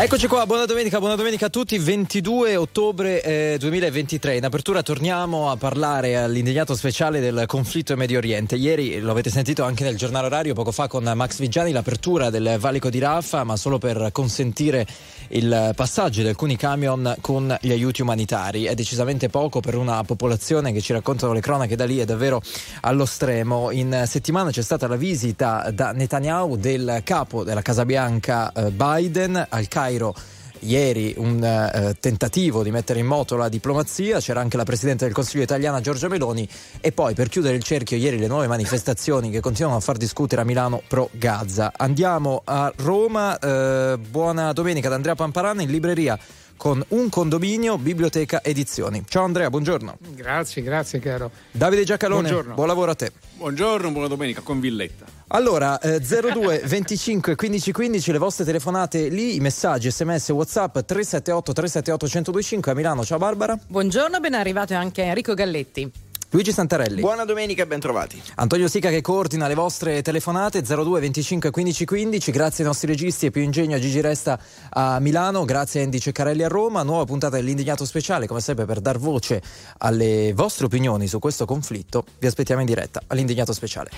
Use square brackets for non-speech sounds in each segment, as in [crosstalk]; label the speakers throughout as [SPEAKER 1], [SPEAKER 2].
[SPEAKER 1] Eccoci qua, buona domenica, buona domenica a tutti. 22 ottobre eh, 2023. In apertura torniamo a parlare all'indignato speciale del conflitto in Medio Oriente. Ieri lo avete sentito anche nel giornale orario, poco fa con Max Vigiani, l'apertura del valico di Rafah, ma solo per consentire il passaggio di alcuni camion con gli aiuti umanitari. È decisamente poco per una popolazione che ci raccontano le cronache da lì, è davvero allo stremo. In settimana c'è stata la visita da Netanyahu del capo della Casa Bianca eh, Biden al Cairo Cairo ieri un eh, tentativo di mettere in moto la diplomazia, c'era anche la Presidente del Consiglio italiana Giorgia Meloni e poi per chiudere il cerchio ieri le nuove manifestazioni che continuano a far discutere a Milano pro Gaza. Andiamo a Roma, eh, buona domenica da Andrea Pamparana in libreria con un condominio, biblioteca, edizioni. Ciao Andrea, buongiorno.
[SPEAKER 2] Grazie, grazie caro.
[SPEAKER 1] Davide Giacalone, buongiorno. buon lavoro a te.
[SPEAKER 3] Buongiorno, buona domenica con Villetta.
[SPEAKER 1] Allora, eh, 02 25 15 15 le vostre telefonate lì, i messaggi, sms, whatsapp 378 378 1025 a Milano. Ciao Barbara.
[SPEAKER 4] Buongiorno, ben arrivato anche Enrico Galletti.
[SPEAKER 1] Luigi Santarelli.
[SPEAKER 5] Buona domenica e ben trovati.
[SPEAKER 1] Antonio Sica che coordina le vostre telefonate 02 25 15 15. Grazie ai nostri registi e più ingegno a Gigi Resta a Milano, grazie a Andy Ceccarelli a Roma. Nuova puntata dell'Indignato Speciale, come sempre per dar voce alle vostre opinioni su questo conflitto. Vi aspettiamo in diretta all'Indignato Speciale.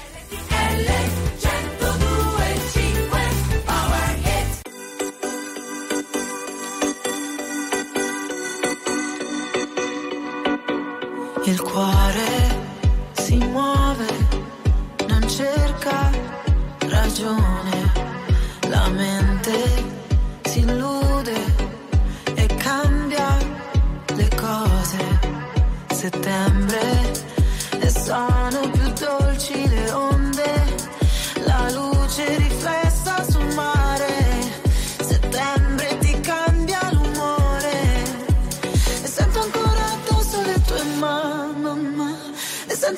[SPEAKER 6] Il cuore si muove, non cerca ragione, la mente si illude e cambia le cose. Settembre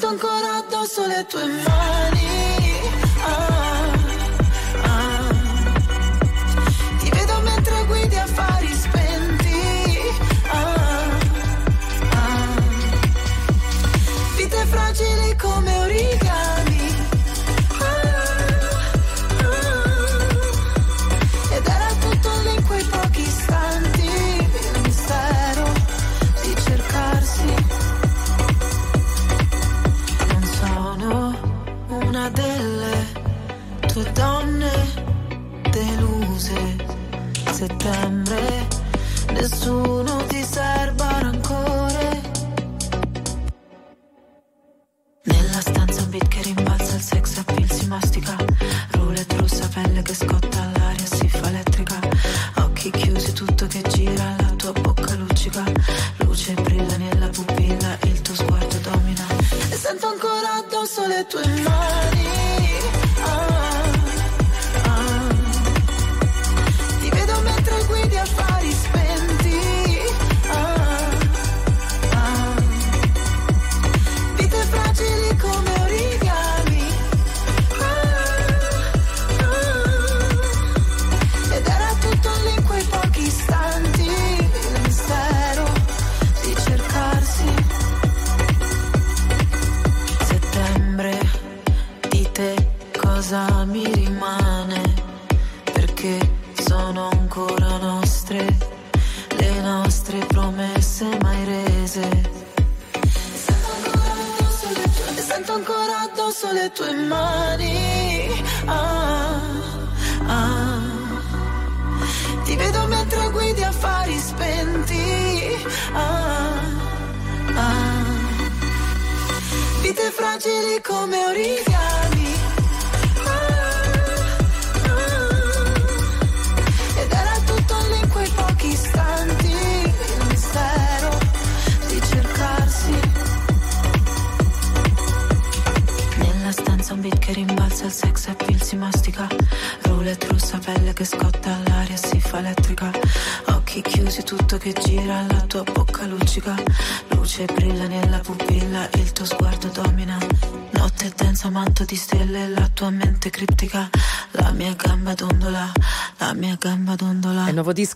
[SPEAKER 6] sento ancora addosso le tue mani. Ah, ah. Ti vedo mentre guidi affari spenti. Ah, ah. Vite fragili come Settembre, nessuno ti serba rancore. Nella stanza un beat che rimbalza, il sex appeal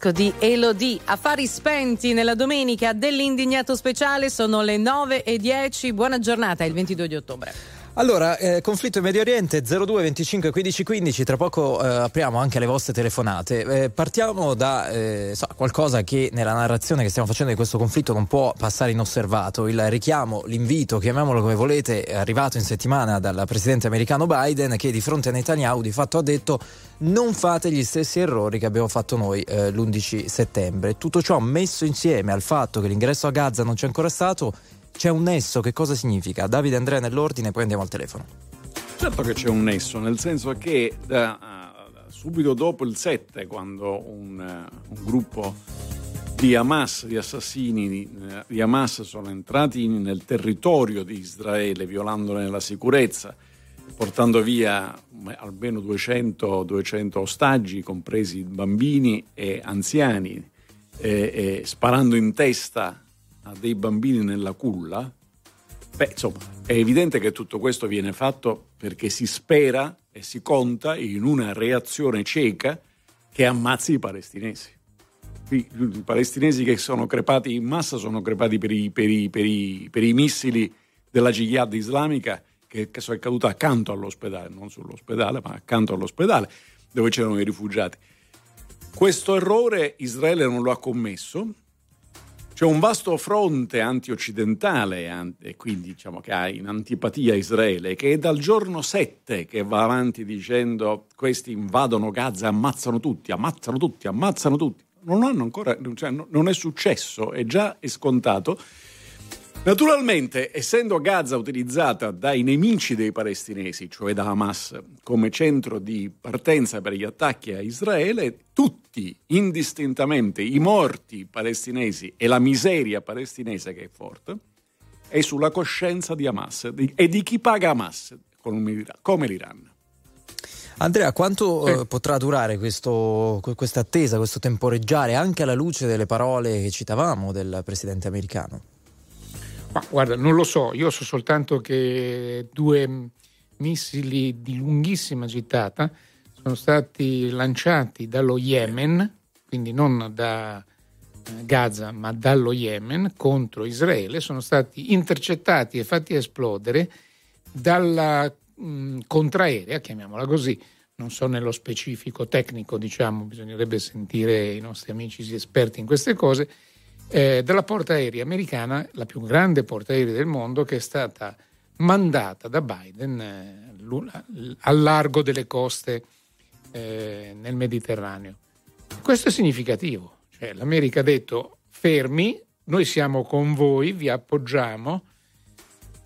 [SPEAKER 4] disco di Elodie. Affari spenti nella domenica dell'indignato speciale sono le 9 e 10. Buona giornata, il 22 di ottobre.
[SPEAKER 1] Allora, eh, conflitto in Medio Oriente 02 25 15 15, tra poco eh, apriamo anche le vostre telefonate. Eh, partiamo da eh, so, qualcosa che nella narrazione che stiamo facendo di questo conflitto non può passare inosservato. Il richiamo, l'invito, chiamiamolo come volete, arrivato in settimana dal presidente americano Biden che di fronte a Netanyahu di fatto ha detto non fate gli stessi errori che abbiamo fatto noi eh, l'11 settembre. Tutto ciò messo insieme al fatto che l'ingresso a Gaza non c'è ancora stato c'è un nesso, che cosa significa? Davide Andrea nell'ordine, poi andiamo al telefono.
[SPEAKER 3] Certo che c'è un nesso, nel senso che uh, subito dopo il 7, quando un, uh, un gruppo di Hamas, di assassini di, uh, di Hamas sono entrati nel territorio di Israele violandone la sicurezza, portando via almeno 200, 200 ostaggi, compresi bambini e anziani, e, e sparando in testa a dei bambini nella culla, beh, insomma, è evidente che tutto questo viene fatto perché si spera e si conta in una reazione cieca che ammazzi i palestinesi. I, i palestinesi che sono crepati in massa sono crepati per i, per i, per i, per missili della jihad islamica che, che sono caduta accanto all'ospedale, non sull'ospedale, ma accanto all'ospedale dove c'erano i rifugiati. Questo errore Israele non lo ha commesso, c'è un vasto fronte anti-occidentale e quindi diciamo che ha in antipatia Israele che è dal giorno 7 che va avanti dicendo questi invadono Gaza, ammazzano tutti, ammazzano tutti, ammazzano tutti. Non hanno ancora, cioè, non è successo, è già scontato Naturalmente, essendo Gaza utilizzata dai nemici dei palestinesi, cioè da Hamas, come centro di partenza per gli attacchi a Israele, tutti indistintamente, i morti palestinesi e la miseria palestinese che è forte, è sulla coscienza di Hamas e di chi paga Hamas, come l'Iran.
[SPEAKER 1] Andrea, quanto eh. potrà durare questa attesa, questo temporeggiare, anche alla luce delle parole che citavamo del presidente americano?
[SPEAKER 2] Ma guarda, non lo so, io so soltanto che due missili di lunghissima gittata sono stati lanciati dallo Yemen, quindi non da eh, Gaza ma dallo Yemen contro Israele, sono stati intercettati e fatti esplodere dalla mh, contraerea, chiamiamola così, non so nello specifico tecnico, diciamo, bisognerebbe sentire i nostri amici esperti in queste cose, eh, della porta aerea americana, la più grande porta aerea del mondo, che è stata mandata da Biden eh, al largo delle coste eh, nel Mediterraneo. Questo è significativo, cioè, l'America ha detto fermi, noi siamo con voi, vi appoggiamo.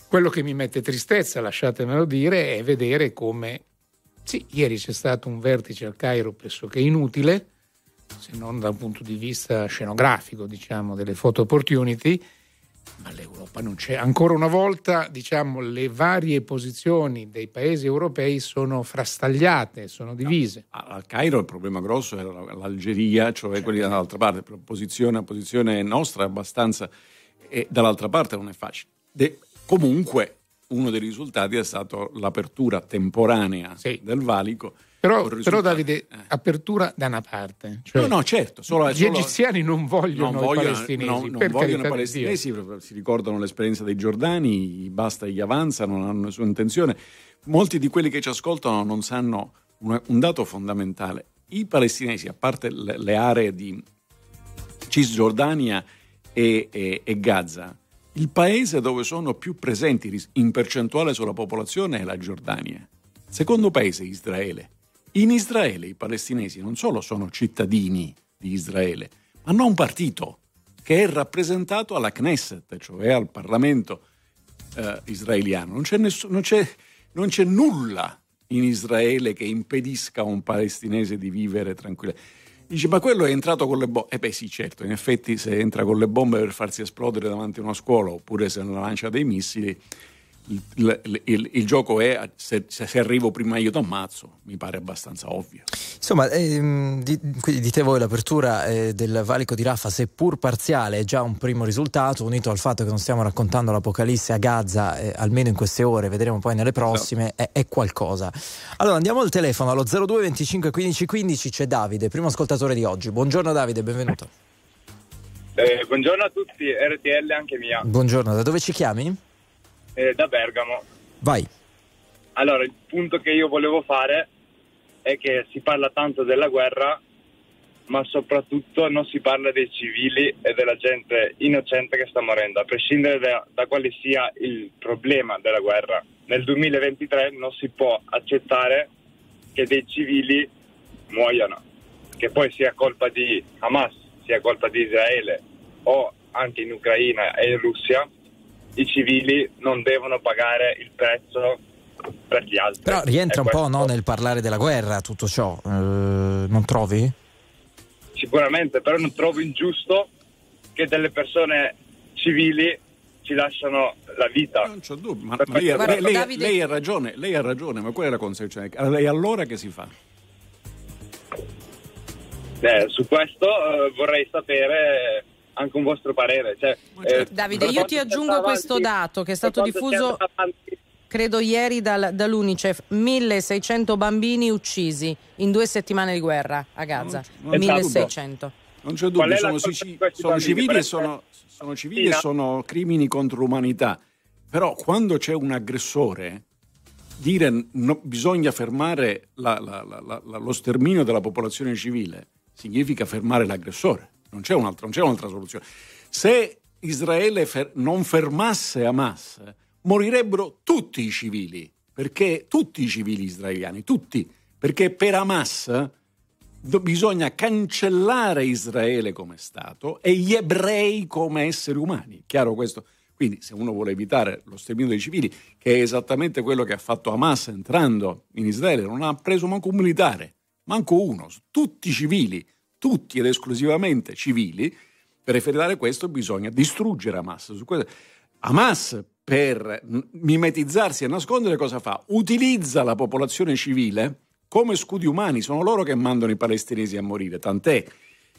[SPEAKER 2] Quello che mi mette tristezza, lasciatemelo dire, è vedere come, sì, ieri c'è stato un vertice al Cairo pressoché inutile, se non dal punto di vista scenografico, diciamo, delle photo opportunity, ma l'Europa non c'è. Ancora una volta, diciamo, le varie posizioni dei paesi europei sono frastagliate, sono divise.
[SPEAKER 3] No, al Cairo il problema grosso era l'Algeria, cioè certo. quelli dall'altra parte, la posizione, la posizione nostra è abbastanza... e dall'altra parte non è facile. De, comunque, uno dei risultati è stato l'apertura temporanea sì. del valico
[SPEAKER 2] però, però, Davide, eh. apertura da una parte.
[SPEAKER 3] Cioè, no, no, certo. Solo,
[SPEAKER 2] gli solo, egiziani non vogliono, non vogliono i palestinesi. No,
[SPEAKER 3] non vogliono i palestinesi, si ricordano l'esperienza dei giordani, basta gli avanza, non hanno nessuna intenzione. Molti di quelli che ci ascoltano non sanno una, un dato fondamentale. I palestinesi, a parte le, le aree di Cisgiordania e, e, e Gaza, il paese dove sono più presenti in percentuale sulla popolazione è la Giordania. Secondo paese Israele. In Israele i palestinesi non solo sono cittadini di Israele, ma hanno un partito che è rappresentato alla Knesset, cioè al Parlamento eh, israeliano. Non c'è, nessun, non, c'è, non c'è, nulla in Israele che impedisca a un palestinese di vivere tranquillamente. Dice, ma quello è entrato con le bombe. Eh beh sì, certo, in effetti se entra con le bombe per farsi esplodere davanti a una scuola oppure se lancia dei missili, il, il, il, gioco è se, se, arrivo prima io ti ammazzo, mi pare abbastanza ovvio.
[SPEAKER 1] Insomma, ehm, dite voi l'apertura eh, del valico di Rafah, seppur parziale, è già un primo risultato, unito al fatto che non stiamo raccontando l'apocalisse a Gaza, eh, almeno in queste ore, vedremo poi nelle prossime, no. è, è, qualcosa. Allora andiamo al telefono, allo 02 25 15 15 c'è Davide, primo ascoltatore di oggi. Buongiorno Davide, benvenuto.
[SPEAKER 7] Eh, buongiorno a tutti, RTL anche mia.
[SPEAKER 1] Buongiorno, da dove ci chiami?
[SPEAKER 7] Eh, da Bergamo.
[SPEAKER 1] Vai.
[SPEAKER 7] allora il punto che io volevo fare è che si parla tanto della guerra, ma soprattutto non si parla dei civili e della gente innocente che sta morendo, a prescindere da, da quale sia il problema della guerra. Nel 2023 non si può accettare che dei civili muoiano, che poi sia colpa di Hamas, sia colpa di Israele o anche in Ucraina e in Russia, i civili non devono pagare il prezzo per gli altri.
[SPEAKER 1] Però rientra
[SPEAKER 7] E
[SPEAKER 1] un po'
[SPEAKER 7] questo-
[SPEAKER 1] no, nel parlare della guerra tutto ciò, eh, non trovi?
[SPEAKER 7] Sicuramente, però non trovo ingiusto che delle persone civili ci lasciano la vita.
[SPEAKER 3] Non c'ho dubbio, ma, ma lei,
[SPEAKER 4] Guarda,
[SPEAKER 3] lei- lei-
[SPEAKER 4] Davide-
[SPEAKER 3] lei ha ragione, lei ha ragione, ma qual è la conseguenza? E allora che si fa?
[SPEAKER 7] Eh, su questo eh, vorrei sapere anche un vostro parere. Cioè,
[SPEAKER 3] certo.
[SPEAKER 7] eh,
[SPEAKER 4] Davide, io ti aggiungo
[SPEAKER 7] andava
[SPEAKER 4] questo
[SPEAKER 7] avanti-
[SPEAKER 4] dato che è stato diffuso
[SPEAKER 7] avanti-
[SPEAKER 4] credo ieri dal- dall'UNICEF, 1600 bambini uccisi in due settimane di guerra a Gaza.
[SPEAKER 3] Non c'è- non c'è
[SPEAKER 4] 1600.
[SPEAKER 3] Non c'è dubbio, sono,
[SPEAKER 7] questi
[SPEAKER 3] sono civili, e sono, sono civili e
[SPEAKER 7] Sì, no?
[SPEAKER 3] sono crimini contro l'umanità. Però quando c'è un aggressore, dire no- bisogna fermare la- la- la- lo sterminio della popolazione civile significa fermare l'aggressore. Non c'è un'altra, non c'è un'altra soluzione. Se Israele fer- non fermasse Hamas, morirebbero tutti i civili, perché tutti i civili israeliani, tutti, perché per Hamas do- bisogna cancellare Israele come Stato e gli ebrei come esseri umani. Chiaro questo? Quindi se uno vuole evitare lo sterminio dei civili, che è esattamente quello che ha fatto Hamas entrando in Israele, non ha preso manco un militare, manco uno, tutti civili, tutti ed esclusivamente civili, per evitare questo bisogna distruggere Hamas. Hamas per mimetizzarsi e nascondere cosa fa? Utilizza la popolazione civile come scudi umani, sono loro che mandano i palestinesi a morire, tant'è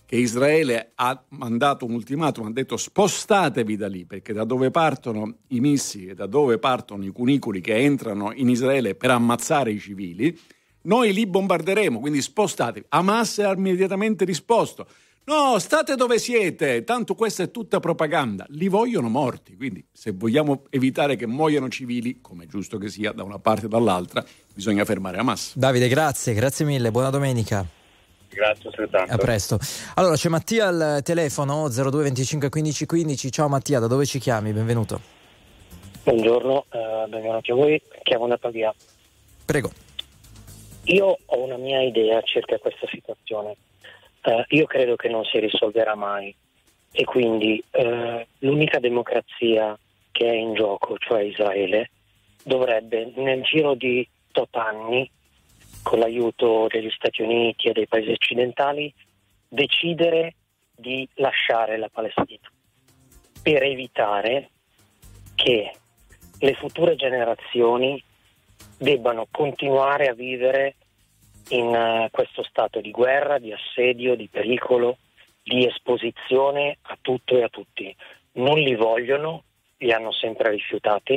[SPEAKER 3] che Israele ha mandato un ultimatum, ha detto spostatevi da lì, perché da dove partono i missili, da dove partono i cunicoli che entrano in Israele per ammazzare i civili, noi li bombarderemo, quindi spostatevi. Hamas ha immediatamente risposto, no, state dove siete, tanto questa è tutta propaganda, li vogliono morti, quindi se vogliamo evitare che muoiano civili, come è giusto che sia da una parte e dall'altra, bisogna fermare Hamas.
[SPEAKER 1] Davide, grazie, grazie mille, buona domenica.
[SPEAKER 7] Grazie altrettanto.
[SPEAKER 1] A presto. Allora, c'è Mattia al telefono 02 25 15 15. Ciao Mattia, da dove ci chiami? Benvenuto.
[SPEAKER 8] Buongiorno, eh, benvenuti a voi, chiamo da Pavia.
[SPEAKER 1] Prego.
[SPEAKER 8] Io ho una mia idea circa questa situazione. Eh, io credo che non si risolverà mai e quindi eh, l'unica democrazia che è in gioco, cioè Israele, dovrebbe nel giro di tot anni, con l'aiuto degli Stati Uniti e dei paesi occidentali, decidere di lasciare la Palestina per evitare che le future generazioni debbano continuare a vivere in eh, questo stato di guerra, di assedio, di pericolo, di esposizione a tutto e a tutti. Non li vogliono, li hanno sempre rifiutati.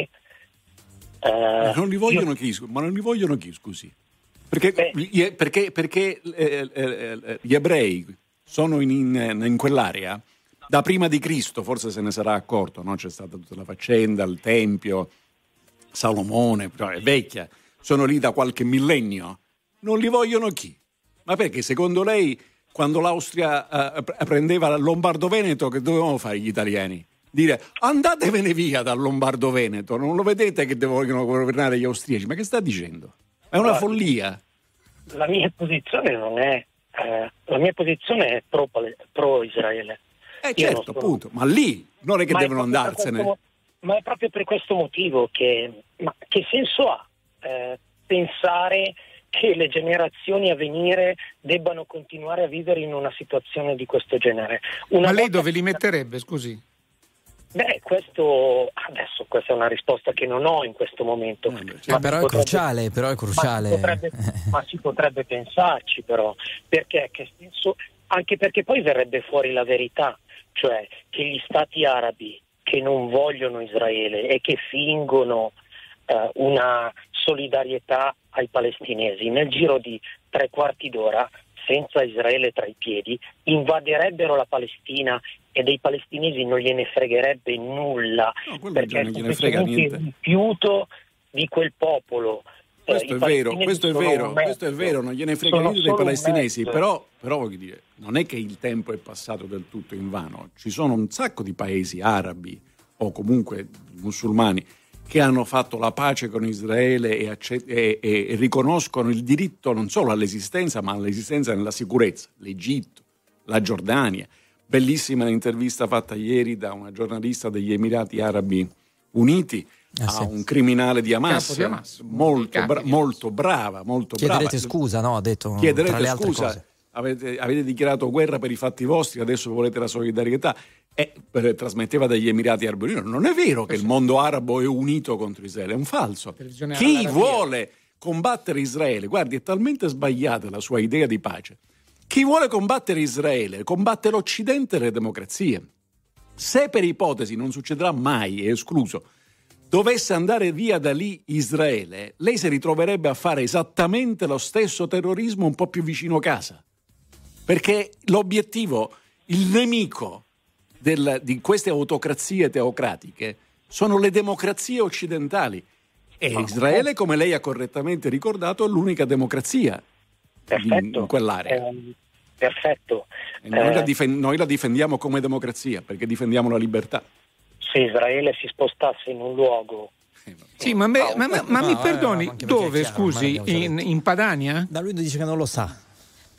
[SPEAKER 8] Eh,
[SPEAKER 3] Ma non li vogliono
[SPEAKER 8] io-
[SPEAKER 3] chi, ma non li vogliono chi, scusi? Perché,
[SPEAKER 8] Beh.
[SPEAKER 3] gli- perché, perché, eh, eh, eh, gli ebrei sono in, in- in quell'area da prima di Cristo, forse se ne sarà accorto, no? c'è stata tutta la faccenda, il Tempio, Salomone, però è vecchia, sono lì da qualche millennio. Non li vogliono chi? Ma perché secondo lei quando l'Austria eh, pre- prendeva il Lombardo-Veneto che dovevano fare gli italiani? Dire andatevene via dal Lombardo-Veneto, non lo vedete che vogliono governare gli austriaci? Ma che sta dicendo? È una
[SPEAKER 8] Guarda,
[SPEAKER 3] follia.
[SPEAKER 8] la mia posizione non è eh, la mia posizione è pro, pro Israele.
[SPEAKER 3] Eh certo,
[SPEAKER 8] sono-
[SPEAKER 3] appunto, ma lì non è che
[SPEAKER 8] Ma
[SPEAKER 3] devono andarsene.
[SPEAKER 8] questo ma è proprio per questo motivo che ma che senso ha eh, pensare che le generazioni a venire debbano continuare a vivere in una situazione di questo genere? Una
[SPEAKER 2] Ma lei dove li metterebbe, scusi?
[SPEAKER 8] Beh, questo adesso questa è una risposta che non ho in questo momento.
[SPEAKER 3] Eh
[SPEAKER 8] ma
[SPEAKER 1] Eh,
[SPEAKER 8] si
[SPEAKER 1] però è
[SPEAKER 8] potrebbe-
[SPEAKER 1] cruciale, però è
[SPEAKER 8] ma si,
[SPEAKER 1] cruciale.
[SPEAKER 8] potrebbe, ma si potrebbe pensarci però, perché che senso- anche perché poi verrebbe fuori la verità, cioè che gli stati arabi che non vogliono Israele e che fingono eh, una solidarietà ai palestinesi nel giro di tre quarti d'ora senza Israele tra i piedi invaderebbero la Palestina e dei palestinesi non gliene fregherebbe nulla
[SPEAKER 3] No,
[SPEAKER 8] perché è semplicemente
[SPEAKER 3] niente.
[SPEAKER 8] il rifiuto di quel popolo
[SPEAKER 3] questo,
[SPEAKER 8] eh,
[SPEAKER 3] è vero, questo è vero,
[SPEAKER 8] mezzo.
[SPEAKER 3] questo è vero, non gliene frega niente dei palestinesi, però, però voglio dire, non è che il tempo è passato del tutto in vano, ci sono un sacco di paesi arabi o comunque musulmani che hanno fatto la pace con Israele e, accett- e- e- e riconoscono il diritto non solo all'esistenza, ma all'esistenza nella sicurezza. L'Egitto, la Giordania. Bellissima l'intervista fatta ieri da una giornalista degli Emirati Arabi Uniti
[SPEAKER 1] Ah,
[SPEAKER 3] a
[SPEAKER 1] sì.
[SPEAKER 3] un criminale di Hamas,
[SPEAKER 2] di Hamas,
[SPEAKER 3] molto, bra-
[SPEAKER 2] di Hamas.
[SPEAKER 3] molto brava, molto
[SPEAKER 1] Chiederete
[SPEAKER 3] brava.
[SPEAKER 1] scusa, no? Ha detto tra
[SPEAKER 3] Chiederete
[SPEAKER 1] le altre
[SPEAKER 3] scusa,
[SPEAKER 1] cose.
[SPEAKER 3] avete, avete dichiarato guerra per i fatti vostri, adesso volete la solidarietà. E per- trasmetteva dagli Emirati Arabi Uniti. Non è vero che il mondo arabo è unito contro Israele, è un falso. Chi vuole combattere Israele, guardi, è talmente sbagliata la sua idea di pace. Chi vuole combattere Israele combatte l'Occidente e le democrazie. Se per ipotesi non succederà mai, è escluso, dovesse andare via da lì Israele, lei si ritroverebbe a fare esattamente lo stesso terrorismo un po' più vicino casa. Perché l'obiettivo, il nemico del- di queste autocrazie teocratiche sono le democrazie occidentali. E Israele, come lei ha correttamente ricordato, è l'unica democrazia in,
[SPEAKER 8] Perfetto.
[SPEAKER 3] in quell'area.
[SPEAKER 8] Ehm, perfetto.
[SPEAKER 3] E noi,
[SPEAKER 8] Eh,
[SPEAKER 3] la difen- noi la difendiamo come democrazia perché difendiamo la libertà.
[SPEAKER 8] se Israele si spostasse in un luogo
[SPEAKER 2] Sì, ma, me- ma- ma- ma
[SPEAKER 1] No,
[SPEAKER 2] mi
[SPEAKER 1] eh,
[SPEAKER 2] perdoni,
[SPEAKER 1] è
[SPEAKER 2] dove
[SPEAKER 1] chiaro,
[SPEAKER 2] scusi? In, in Padania?
[SPEAKER 1] Da lui dice che non lo sa.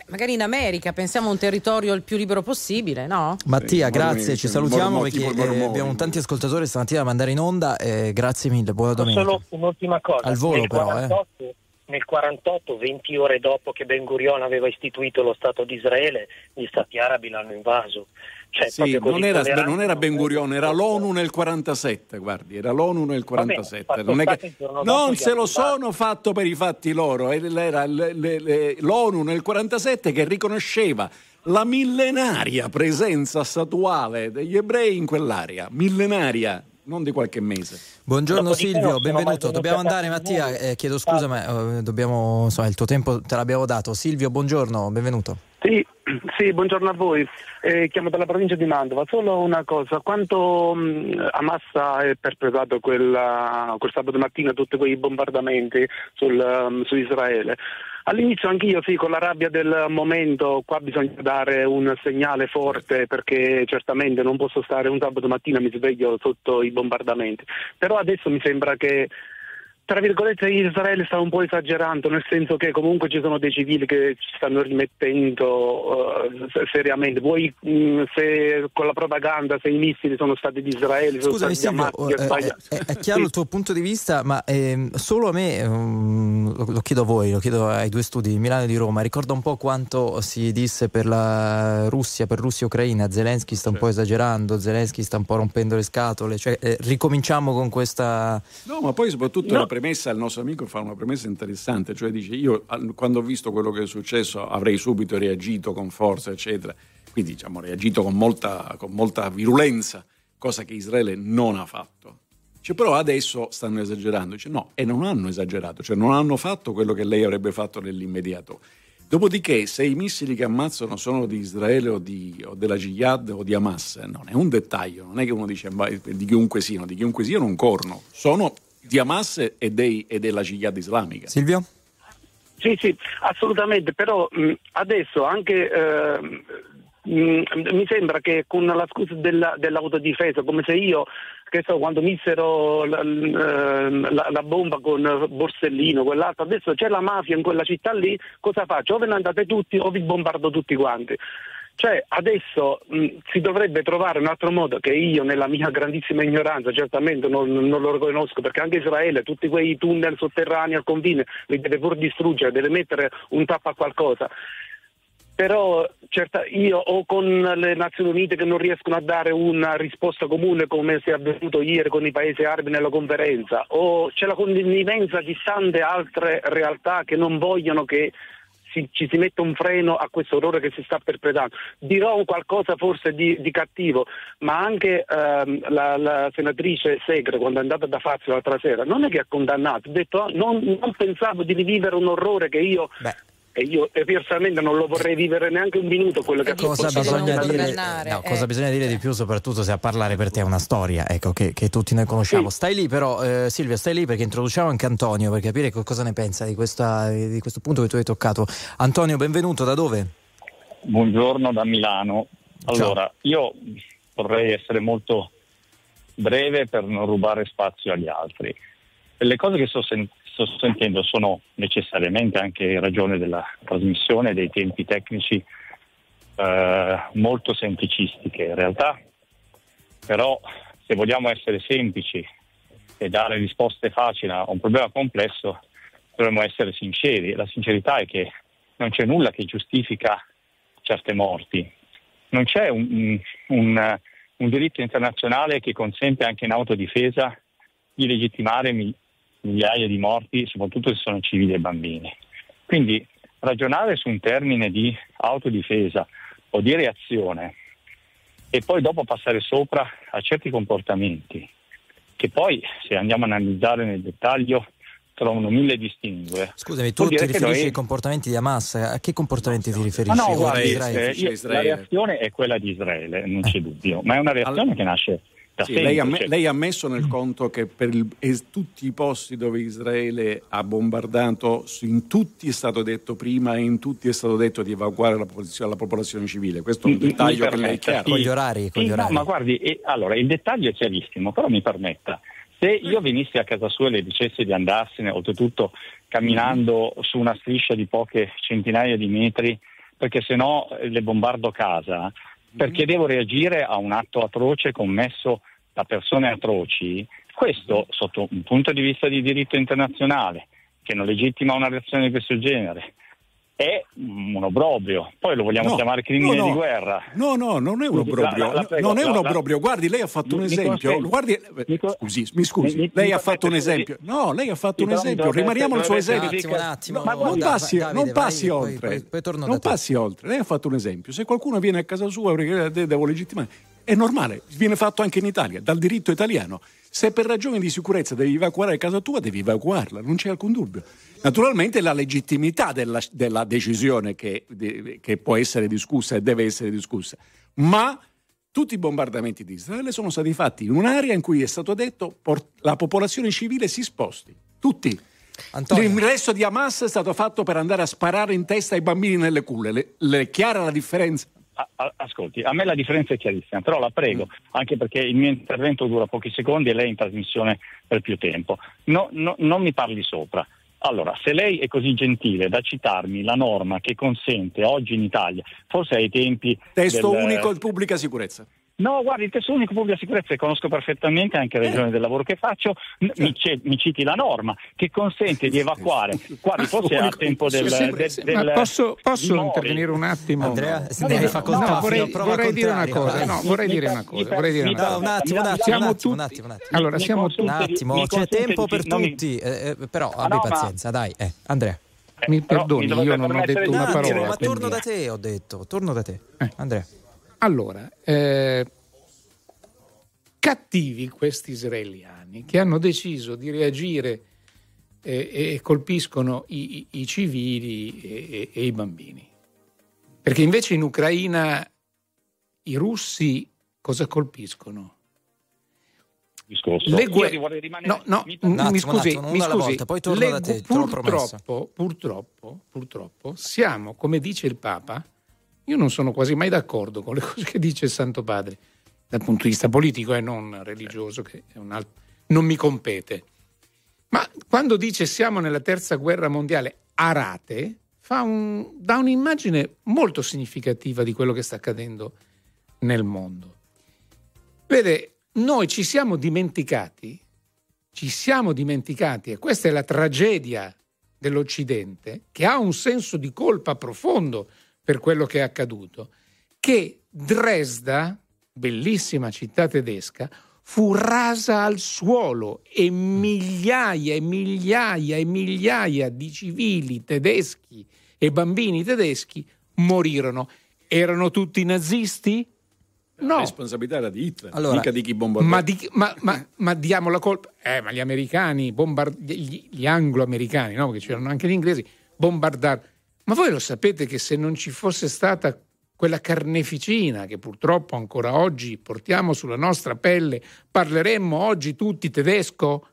[SPEAKER 4] Magari in America, pensiamo a un territorio il più libero possibile, no?
[SPEAKER 1] Mattia,
[SPEAKER 3] Sì,
[SPEAKER 1] grazie,
[SPEAKER 3] mormoni,
[SPEAKER 1] ci salutiamo
[SPEAKER 3] mormoni,
[SPEAKER 1] perché eh, abbiamo tanti ascoltatori stamattina da mandare in onda. eh, grazie mille, buona domenica.
[SPEAKER 8] Solo un'ultima cosa.
[SPEAKER 1] Al volo però, eh.
[SPEAKER 8] 48, Nel 48, 20 ore dopo che Ben Gurion aveva istituito lo Stato di Israele, gli Stati arabi l'hanno invaso. Cioè,
[SPEAKER 3] Sì, non era, non era Ben Gurion, era l'ONU nel 47, guardi, era l'ONU nel 47.
[SPEAKER 8] fatto
[SPEAKER 3] non è
[SPEAKER 8] sta
[SPEAKER 3] che- non se lo sono fatto per i fatti loro, era l'ONU nel 47 che riconosceva la millenaria presenza statuale degli ebrei in quell'area, millenaria, non di qualche mese.
[SPEAKER 1] Buongiorno
[SPEAKER 8] Dopodiché
[SPEAKER 1] Silvio, benvenuto. Dobbiamo andare Mattia, eh, chiedo scusa ma eh, dobbiamo, insomma, il tuo tempo te l'abbiamo dato. Silvio, buongiorno, benvenuto.
[SPEAKER 9] Sì, sì, buongiorno a voi. Eh, chiamo dalla provincia di Mantova. Solo una cosa, quando mh, Hamas ha perpetrato quella- quel sabato mattina tutti quei bombardamenti sul, um, su Israele, all'inizio anch'io sì, con la rabbia del momento, qua bisogna dare un segnale forte perché certamente non posso stare un sabato mattina mi sveglio sotto i bombardamenti. Però adesso mi sembra che tra virgolette Israele sta un po' esagerando, nel senso che comunque ci sono dei civili che ci stanno rimettendo eh, se- seriamente. Vuoi mh, se con la propaganda se i missili sono stati di Israele, sono
[SPEAKER 1] Scusami
[SPEAKER 9] stati di
[SPEAKER 1] Silvio,
[SPEAKER 9] Hamas, che
[SPEAKER 1] eh,
[SPEAKER 9] sbaglia-
[SPEAKER 1] è, è chiaro
[SPEAKER 9] Sì.
[SPEAKER 1] il tuo punto di vista, ma ehm, solo a me, ehm, lo, lo chiedo a voi, lo chiedo ai due studi di Milano e di Roma, ricorda un po' quanto si disse per la Russia, per Russia e Ucraina, Zelensky sta un po' esagerando, Zelensky sta un po' rompendo le scatole, cioè eh, ricominciamo con questa...
[SPEAKER 3] No, ma poi soprattutto
[SPEAKER 9] No.
[SPEAKER 3] Premessa, il nostro amico fa una premessa interessante, cioè dice io quando ho visto quello che è successo avrei subito reagito con forza, eccetera. Quindi diciamo reagito con molta, con molta virulenza, cosa che Israele non ha fatto. Cioè, però adesso stanno esagerando. Dice no, e non hanno esagerato, cioè non hanno fatto quello che lei avrebbe fatto nell'immediato. Dopodiché, se i missili che ammazzano sono di Israele o, di, o della Jihad o di Hamas, non è un dettaglio, non è che uno dice "Ma di chiunque siano, di chiunque siano un corno, sono di Hamas e, dei- e della Jihad islamica.
[SPEAKER 1] Silvio?
[SPEAKER 9] Sì, sì, assolutamente, però mh, adesso anche ehm, mh, mi sembra che con la scusa della- dell'autodifesa, come se io, che so, quando missero la, la- la bomba con Borsellino, quell'altro, adesso c'è la mafia in quella città lì, cosa faccio? O ve ne andate tutti o vi bombardo tutti quanti. Cioè, adesso mh, si dovrebbe trovare un altro modo che io, nella mia grandissima ignoranza, certamente non, non lo riconosco, perché anche Israele, tutti quei tunnel sotterranei al confine, li deve pur distruggere, deve mettere un tappo a qualcosa. Però certa- io o con le Nazioni Unite che non riescono a dare una risposta comune come si è avvenuto ieri con i paesi arabi nella conferenza, o c'è la connivenza di tante altre realtà che non vogliono che si- ci si metta un freno a questo orrore che si sta perpetrando. Dirò qualcosa forse di, di cattivo, ma anche ehm, la, la senatrice Segre, quando è andata da Fazio l'altra sera, non è che ha condannato, ha detto "Ah, non, non pensavo di rivivere un orrore che io
[SPEAKER 1] Beh.
[SPEAKER 9] E io e personalmente non lo vorrei vivere neanche un minuto quello che ha
[SPEAKER 1] Cosa
[SPEAKER 9] fatto
[SPEAKER 1] bisogna, dire, no,
[SPEAKER 4] eh.
[SPEAKER 1] cosa bisogna dire di più, soprattutto se a parlare per te è una storia ecco, che, che tutti noi conosciamo.
[SPEAKER 9] Sì.
[SPEAKER 1] Stai lì, però, eh, Silvia, stai lì perché introduciamo anche Antonio per capire co- cosa ne pensa di, questa- di questo punto che tu hai toccato. Antonio, benvenuto, da dove?
[SPEAKER 10] Buongiorno da Milano. Allora, io vorrei essere molto breve per non rubare spazio agli altri. Le cose che sto, sen- sto sentendo sono necessariamente anche in ragione della trasmissione dei tempi tecnici eh, molto semplicistiche in realtà, però se vogliamo essere semplici e dare risposte facili a un problema complesso dovremmo essere sinceri. La sincerità è che non c'è nulla che giustifica certe morti. Non c'è un, un- un- diritto internazionale che consente anche in autodifesa di legittimare migliaia di morti, soprattutto se sono civili e bambini. Quindi ragionare su un termine di autodifesa o di reazione e poi dopo passare sopra a certi comportamenti che poi se andiamo a analizzare nel dettaglio trovano mille distingue.
[SPEAKER 1] Scusami, tu ti riferisci
[SPEAKER 10] noi-
[SPEAKER 1] ai comportamenti di Hamas? A che comportamenti ti riferisci?
[SPEAKER 10] No,
[SPEAKER 1] Ora
[SPEAKER 10] guardi,
[SPEAKER 1] Israele.
[SPEAKER 10] eh, io- la
[SPEAKER 3] Israele.
[SPEAKER 10] reazione è quella di Israele, non c'è dubbio, ma è una reazione
[SPEAKER 3] Allora-
[SPEAKER 10] che nasce
[SPEAKER 3] Sì, lei, ha
[SPEAKER 10] cioè-
[SPEAKER 3] lei ha messo nel conto che per il- tutti i posti dove Israele ha bombardato, in tutti è stato detto prima e in tutti è stato detto di evacuare la, popolazione- la popolazione civile. Questo è un
[SPEAKER 10] Mi- mi
[SPEAKER 3] dettaglio che lei chiaro.
[SPEAKER 1] Con gli orari, con
[SPEAKER 10] Sì,
[SPEAKER 1] gli
[SPEAKER 10] no,
[SPEAKER 1] orari.
[SPEAKER 10] ma guardi, eh, allora il dettaglio è chiarissimo, però mi permetta, se io venissi a casa sua e le dicessi di andarsene, oltretutto camminando su una striscia di poche centinaia di metri, perché se no eh, le bombardo casa, perché devo reagire a un atto atroce commesso da persone atroci, questo sotto un punto di vista di diritto internazionale, che non legittima una reazione di questo genere, è un obbrobrio. Poi lo vogliamo
[SPEAKER 3] No,
[SPEAKER 10] chiamare crimine
[SPEAKER 3] no, no.
[SPEAKER 10] di guerra.
[SPEAKER 3] No, no, non è un obbrobrio.
[SPEAKER 10] la- la- la prego,
[SPEAKER 3] non è un obbrobrio. Guardi, lei ha fatto un
[SPEAKER 10] Mi- mi
[SPEAKER 3] esempio.
[SPEAKER 10] consente-
[SPEAKER 3] Guardi, eh,
[SPEAKER 10] mi co-
[SPEAKER 3] scusi, mi scusi.
[SPEAKER 10] mi- mi
[SPEAKER 3] lei ha fatto un esempio. No, lei ha fatto un
[SPEAKER 10] mi
[SPEAKER 3] esempio. Rimaniamo al suo
[SPEAKER 10] dovrebbe-
[SPEAKER 1] Un
[SPEAKER 3] esempio.
[SPEAKER 1] attimo, un attimo.
[SPEAKER 3] Ma non passi,
[SPEAKER 1] Davide,
[SPEAKER 3] non
[SPEAKER 1] vai,
[SPEAKER 3] passi
[SPEAKER 1] poi-
[SPEAKER 3] oltre.
[SPEAKER 1] poi- poi torno da
[SPEAKER 3] non passi oltre. Lei ha fatto un esempio. Se qualcuno viene a casa sua perché de- devo legittimare, è normale, viene fatto anche in Italia, dal diritto italiano. Se per ragioni di sicurezza devi evacuare casa tua, devi evacuarla, non c'è alcun dubbio. Naturalmente la legittimità della, della decisione che, de- che può essere discussa e deve essere discussa, ma tutti i bombardamenti di Israele sono stati fatti in un'area in cui è stato detto por- la popolazione civile si sposti. Tutti.
[SPEAKER 1] Antonio.
[SPEAKER 3] Il resto di Hamas è stato fatto per andare a sparare in testa ai bambini nelle culle. Le, le è chiara la differenza?
[SPEAKER 10] A- a- Ascolti, a me la differenza è chiarissima, però la prego,
[SPEAKER 3] Mm.
[SPEAKER 10] anche perché il mio intervento dura pochi secondi e lei è in trasmissione per più tempo. No- no- non mi parli sopra. Allora, se lei è così gentile da citarmi la norma che consente oggi in Italia, forse ai tempi...
[SPEAKER 3] Testo
[SPEAKER 10] del-
[SPEAKER 3] unico di pubblica sicurezza.
[SPEAKER 10] No, guardi, il testo unico pubblica sicurezza che conosco perfettamente anche in ragione del lavoro che faccio, mi, ce- mi citi la norma che consente di evacuare. Guardi, forse a tempo del... Del- del-
[SPEAKER 2] ma posso, posso intervenire un attimo?
[SPEAKER 1] Andrea,
[SPEAKER 2] No,
[SPEAKER 1] devi
[SPEAKER 2] no,
[SPEAKER 1] facoltà,
[SPEAKER 2] no, vorrei, vorrei dire una cosa. No, vorrei dire
[SPEAKER 10] mi-
[SPEAKER 2] una cosa. Vorrei dire una
[SPEAKER 1] No,
[SPEAKER 2] cosa.
[SPEAKER 1] un attimo, un attimo, un attimo, un
[SPEAKER 2] tutti-
[SPEAKER 1] attimo, un attimo.
[SPEAKER 2] Allora, siamo
[SPEAKER 1] Un
[SPEAKER 2] tutti.
[SPEAKER 10] di-
[SPEAKER 1] attimo, c'è tempo per tutti, eh, eh, però
[SPEAKER 10] Ah,
[SPEAKER 1] abbi
[SPEAKER 10] no, ma-
[SPEAKER 1] pazienza, dai. Eh, Andrea.
[SPEAKER 2] Mi perdoni, io non ho detto
[SPEAKER 1] Un
[SPEAKER 2] una parola.
[SPEAKER 1] ma torno da te, ho detto, torno da te.
[SPEAKER 2] Eh.
[SPEAKER 1] Andrea.
[SPEAKER 2] Allora, eh, cattivi questi israeliani che hanno deciso di reagire eh, e colpiscono i, i- i civili e, e- e i bambini. Perché invece in Ucraina i russi cosa colpiscono?
[SPEAKER 10] discorso.
[SPEAKER 2] Le guerre- No, no,
[SPEAKER 10] mi-
[SPEAKER 2] mi,
[SPEAKER 1] Un attimo, un
[SPEAKER 2] scusi,
[SPEAKER 1] attimo,
[SPEAKER 2] mi scusi.
[SPEAKER 1] volta, poi torno
[SPEAKER 2] Le
[SPEAKER 1] da te,
[SPEAKER 2] purtroppo, purtroppo, purtroppo, siamo, come dice il Papa, io non sono quasi mai d'accordo con le [laughs] cose che dice il Santo Padre, dal punto di vista politico e non religioso, che alt- non mi compete. Ma quando dice siamo nella terza guerra mondiale a rate, fa un- dà un'immagine molto significativa di quello che sta accadendo nel mondo. Vede, noi ci siamo dimenticati, ci siamo dimenticati, e questa è la tragedia dell'Occidente, che ha un senso di colpa profondo per quello che è accaduto, che Dresda, bellissima città tedesca, fu rasa al suolo e migliaia e migliaia e migliaia di civili tedeschi e bambini tedeschi morirono. Erano tutti nazisti?
[SPEAKER 3] La
[SPEAKER 2] No,
[SPEAKER 3] responsabilità era di Hitler,
[SPEAKER 1] Allora,
[SPEAKER 3] mica di chi bombardò.
[SPEAKER 2] ma, di- ma- ma- ma diamo la colpa. Eh, ma gli americani, bombard- gli, gli anglo-americani, no? Perché c'erano anche gli inglesi, bombardarono. Ma voi lo sapete che se non ci fosse stata quella carneficina che purtroppo ancora oggi portiamo sulla nostra pelle, parleremmo oggi tutti tedesco?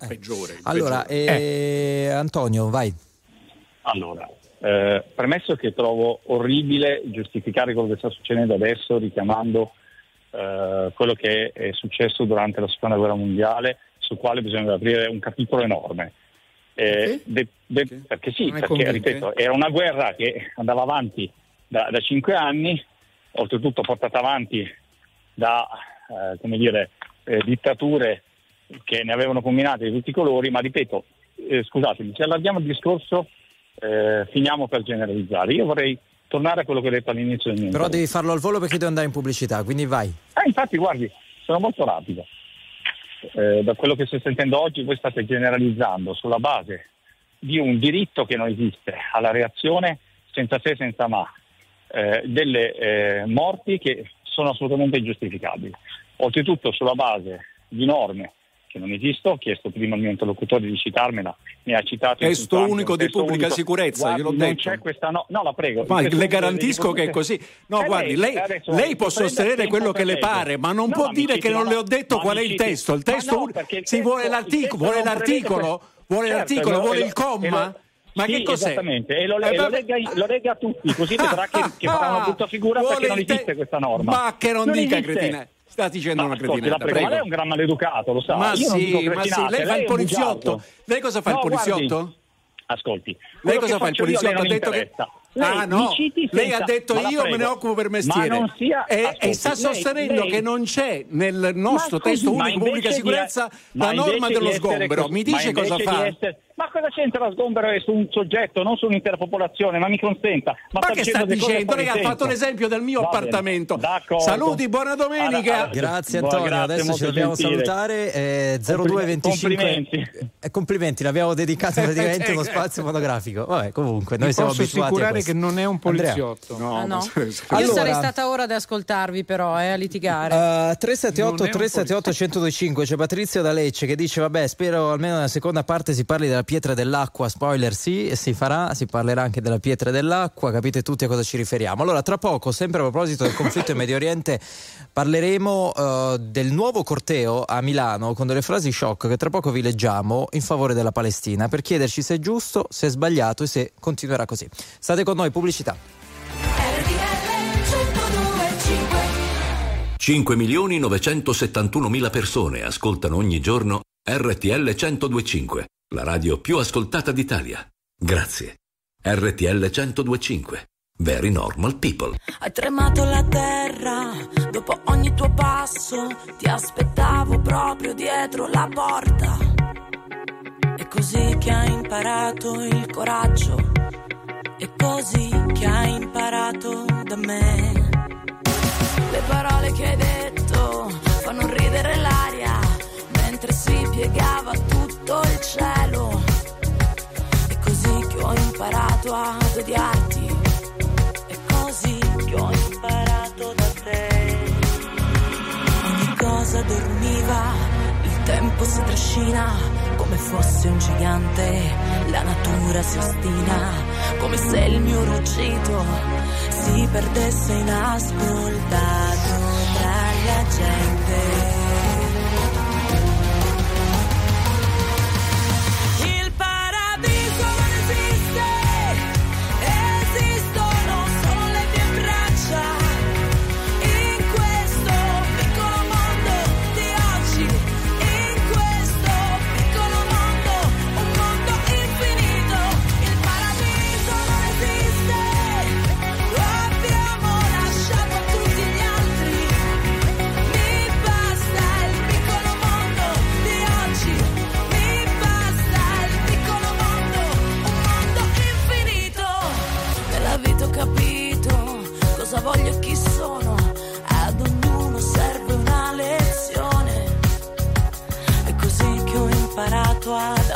[SPEAKER 3] Eh. Peggiore.
[SPEAKER 1] Allora,
[SPEAKER 3] peggiore.
[SPEAKER 1] eh, Antonio, vai.
[SPEAKER 10] Allora, eh, premesso che trovo orribile giustificare quello che sta succedendo adesso richiamando eh, quello che è successo durante la seconda guerra mondiale, sul quale bisogna aprire un capitolo enorme. Eh, de- de- perché sì, perché ripeto, era una guerra che andava avanti da, da cinque anni, oltretutto portata avanti da eh, come dire, eh, dittature che ne avevano combinate di tutti i colori, ma ripeto, eh, scusatemi, se allarghiamo il discorso eh, finiamo per generalizzare. Io vorrei tornare a quello che ho detto all'inizio del mio
[SPEAKER 1] Però
[SPEAKER 10] intervento.
[SPEAKER 1] devi farlo al volo perché devo andare in pubblicità, quindi vai.
[SPEAKER 10] Eh, infatti, guardi, sono molto rapido. Eh, da quello che sto sentendo oggi, voi state generalizzando sulla base di un diritto che non esiste alla reazione senza se, senza ma, eh, delle eh, morti che sono assolutamente ingiustificabili. Oltretutto sulla base di norme che non esistono, ho chiesto prima al mio interlocutore di citarmela, mi ha citato...
[SPEAKER 3] Testo unico
[SPEAKER 10] un
[SPEAKER 3] di pubblica
[SPEAKER 10] unico.
[SPEAKER 3] sicurezza,
[SPEAKER 10] Guardi,
[SPEAKER 3] gliel'ho
[SPEAKER 10] non
[SPEAKER 3] detto.
[SPEAKER 10] c'è questa no, no la prego.
[SPEAKER 3] Ma le garantisco che è così. No,
[SPEAKER 10] Eh,
[SPEAKER 3] guardi, lei,
[SPEAKER 10] adesso
[SPEAKER 3] lei può sostenere quello che le pare, ma non
[SPEAKER 10] No,
[SPEAKER 3] può dire
[SPEAKER 10] citi
[SPEAKER 3] che non
[SPEAKER 10] la-
[SPEAKER 3] le ho detto
[SPEAKER 10] no,
[SPEAKER 3] qual è il testo. Il testo
[SPEAKER 10] no,
[SPEAKER 3] un-
[SPEAKER 10] il
[SPEAKER 3] si vuole l'articolo, vuole
[SPEAKER 10] non
[SPEAKER 3] l'articolo, vuole l'articolo,
[SPEAKER 10] lo-
[SPEAKER 3] vuole il comma. Ma
[SPEAKER 10] sì,
[SPEAKER 3] che cos'è?
[SPEAKER 10] Esattamente, e lo,
[SPEAKER 3] Eh,
[SPEAKER 10] lo lega, lo lega a tutti, così vedrà che, che farà una brutta figura perché non esiste questa norma.
[SPEAKER 3] Ma che non, dica
[SPEAKER 10] esiste.
[SPEAKER 3] cretina. Sta dicendo
[SPEAKER 10] Ma
[SPEAKER 3] una cretinata,
[SPEAKER 10] prego, ma lei è un gran maleducato, lo sa.
[SPEAKER 3] Ma sì, ma sì, lei fa il poliziotto. Lei cosa fa il
[SPEAKER 10] No, guardi,
[SPEAKER 3] poliziotto?
[SPEAKER 10] Ascolti,
[SPEAKER 3] Lei cosa fa il poliziotto? Ha detto che... ah
[SPEAKER 10] Lei
[SPEAKER 3] no,
[SPEAKER 10] mi citi
[SPEAKER 3] lei
[SPEAKER 10] senza-
[SPEAKER 3] ha detto io me ne occupo per
[SPEAKER 10] Ma
[SPEAKER 3] mestiere
[SPEAKER 10] non sia-
[SPEAKER 3] e,
[SPEAKER 10] ascolti,
[SPEAKER 3] e sta sostenendo
[SPEAKER 10] lei-
[SPEAKER 3] che non c'è nel nostro
[SPEAKER 10] scusi,
[SPEAKER 3] testo unico
[SPEAKER 10] invece
[SPEAKER 3] pubblica
[SPEAKER 10] di-
[SPEAKER 3] sicurezza la norma dello
[SPEAKER 10] di
[SPEAKER 3] sgombero.
[SPEAKER 10] così-
[SPEAKER 3] Mi dice cosa
[SPEAKER 10] di
[SPEAKER 3] fa?
[SPEAKER 10] essere- Ma cosa c'entra sgombero è su un soggetto, non su un'intera popolazione? Ma mi consenta. Ma,
[SPEAKER 3] Ma che sta dicendo? Lei ha fatto l'esempio del mio
[SPEAKER 10] Va
[SPEAKER 3] appartamento.
[SPEAKER 10] d'accordo.
[SPEAKER 3] Saluti, buona domenica.
[SPEAKER 10] Allora,
[SPEAKER 1] Grazie
[SPEAKER 10] Buona-
[SPEAKER 1] Antonio,
[SPEAKER 10] grazie,
[SPEAKER 1] adesso ci dobbiamo
[SPEAKER 10] gentile.
[SPEAKER 1] salutare. Eh,
[SPEAKER 10] Compli-
[SPEAKER 1] 0225
[SPEAKER 10] complimenti.
[SPEAKER 1] Eh, complimenti, l'abbiamo dedicato [laughs] praticamente uno spazio monografico. Vabbè, comunque, noi
[SPEAKER 2] Vi
[SPEAKER 1] siamo
[SPEAKER 2] posso
[SPEAKER 1] abituati a
[SPEAKER 2] assicurare che non è un poliziotto.
[SPEAKER 3] No,
[SPEAKER 4] Ah, no?
[SPEAKER 3] ma-
[SPEAKER 4] Io
[SPEAKER 1] Allora-
[SPEAKER 4] sarei stata ora ad ascoltarvi però, eh, a litigare.
[SPEAKER 1] Uh, 378
[SPEAKER 2] Non è un
[SPEAKER 1] 378 1025 c'è Patrizia da Lecce che dice vabbè spero almeno nella seconda parte si parli della pietra dell'acqua spoiler sì si farà si parlerà anche della pietra dell'acqua capite tutti a cosa ci riferiamo. Allora tra poco sempre a proposito del conflitto in Medio Oriente parleremo uh, del nuovo corteo a Milano con delle frasi shock che tra poco vi leggiamo in favore della Palestina per chiederci se è giusto se è sbagliato e se continuerà così. State con noi pubblicità.
[SPEAKER 11] 5 milioni 971 mila persone ascoltano ogni giorno RTL 1025, la radio più ascoltata d'Italia. Grazie. RTL 1025. Very normal people.
[SPEAKER 12] Hai tremato la terra dopo ogni tuo passo, ti aspettavo proprio dietro la porta. È così che hai imparato il coraggio, è così che hai imparato da me. Le parole che hai detto fanno ridere piegava tutto il cielo. È così che ho imparato ad odiarti. È così che ho imparato da te. Ogni cosa dormiva, il tempo si trascina come fosse un gigante. La natura si ostina come se il mio ruggito si perdesse inascoltato tra la gente.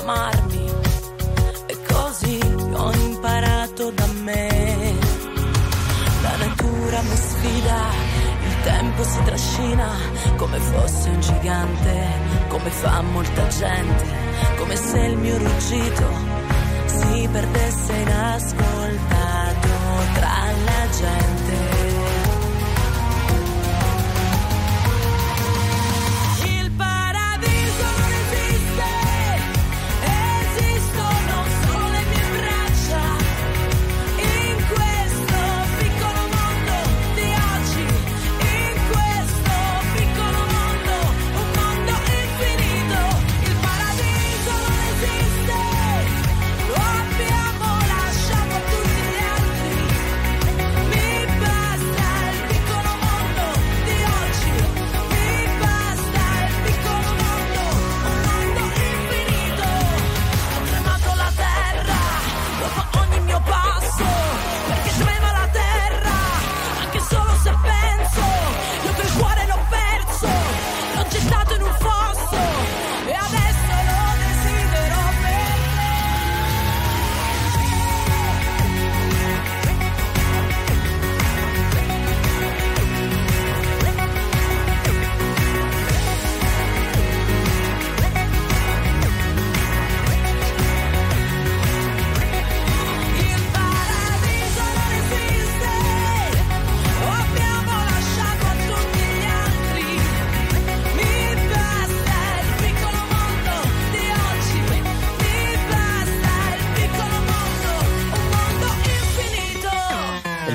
[SPEAKER 12] Amarmi, è così ho imparato da me. La natura mi sfida, il tempo si trascina come fosse un gigante, come fa molta gente, come se il mio ruggito si perdesse inascoltato tra la gente.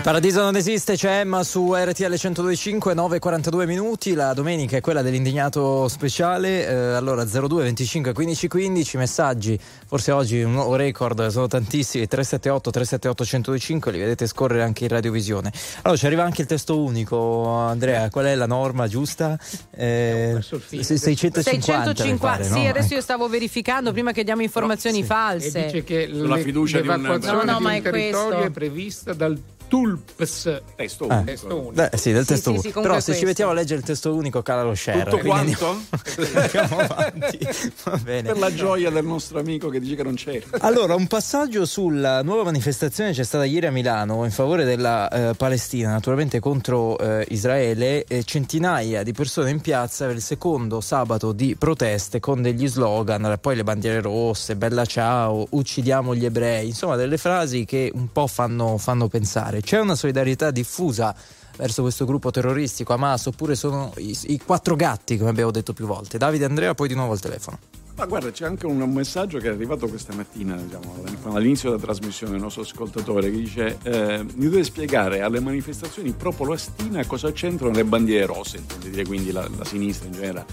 [SPEAKER 12] Paradiso non esiste,
[SPEAKER 1] c'è Emma su RTL 102.5, 9.42 minuti, la domenica è quella dell'indignato speciale, eh, allora 02 25 15 15, messaggi, forse oggi un nuovo record, sono tantissimi, 378 378 125, li vedete scorrere anche in radiovisione. Allora ci arriva anche il testo unico, Andrea, qual è la norma giusta? Eh,
[SPEAKER 2] perso il filo.
[SPEAKER 1] se- 650, mi
[SPEAKER 4] 650,
[SPEAKER 1] pare,
[SPEAKER 4] sì,
[SPEAKER 1] no?
[SPEAKER 4] adesso
[SPEAKER 1] Ecco.
[SPEAKER 4] io stavo verificando prima che diamo informazioni
[SPEAKER 2] E
[SPEAKER 4] false.
[SPEAKER 2] dice che
[SPEAKER 3] Sulla
[SPEAKER 2] le-
[SPEAKER 3] fiducia di un-
[SPEAKER 2] l'evacuazione
[SPEAKER 4] No, no,
[SPEAKER 2] di
[SPEAKER 4] ma
[SPEAKER 2] un
[SPEAKER 4] è
[SPEAKER 2] territorio
[SPEAKER 4] questo.
[SPEAKER 2] è prevista dal TULPS.
[SPEAKER 3] Testo
[SPEAKER 1] Eh.
[SPEAKER 3] unico.
[SPEAKER 2] Testo unico.
[SPEAKER 1] Beh, sì, del
[SPEAKER 4] Sì,
[SPEAKER 1] testo
[SPEAKER 4] sì,
[SPEAKER 1] unico.
[SPEAKER 4] sì,
[SPEAKER 1] Però se ci
[SPEAKER 4] questo.
[SPEAKER 1] mettiamo a leggere il testo unico cala lo share.
[SPEAKER 3] Tutto quanto? [laughs]
[SPEAKER 1] Andiamo avanti. Va bene.
[SPEAKER 3] Per la gioia del nostro amico che dice che non c'è.
[SPEAKER 1] Allora, un passaggio sulla nuova manifestazione c'è stata ieri a Milano in favore della eh, Palestina, naturalmente contro eh, Israele, e centinaia di persone in piazza per il secondo sabato di proteste con degli slogan, poi le bandiere rosse, bella ciao, uccidiamo gli ebrei, insomma delle frasi che un po' fanno, fanno pensare. C'è una solidarietà diffusa verso questo gruppo terroristico Hamas oppure sono i, i quattro gatti come abbiamo detto più volte Davide Andrea poi di nuovo al telefono
[SPEAKER 3] Ma guarda, c'è anche un messaggio che è arrivato questa mattina, diciamo, all'inizio della trasmissione del nostro ascoltatore, che dice: eh, Mi dovete spiegare alle manifestazioni pro-Palestina cosa c'entrano le bandiere rosse, intende dire quindi la, la sinistra in generale.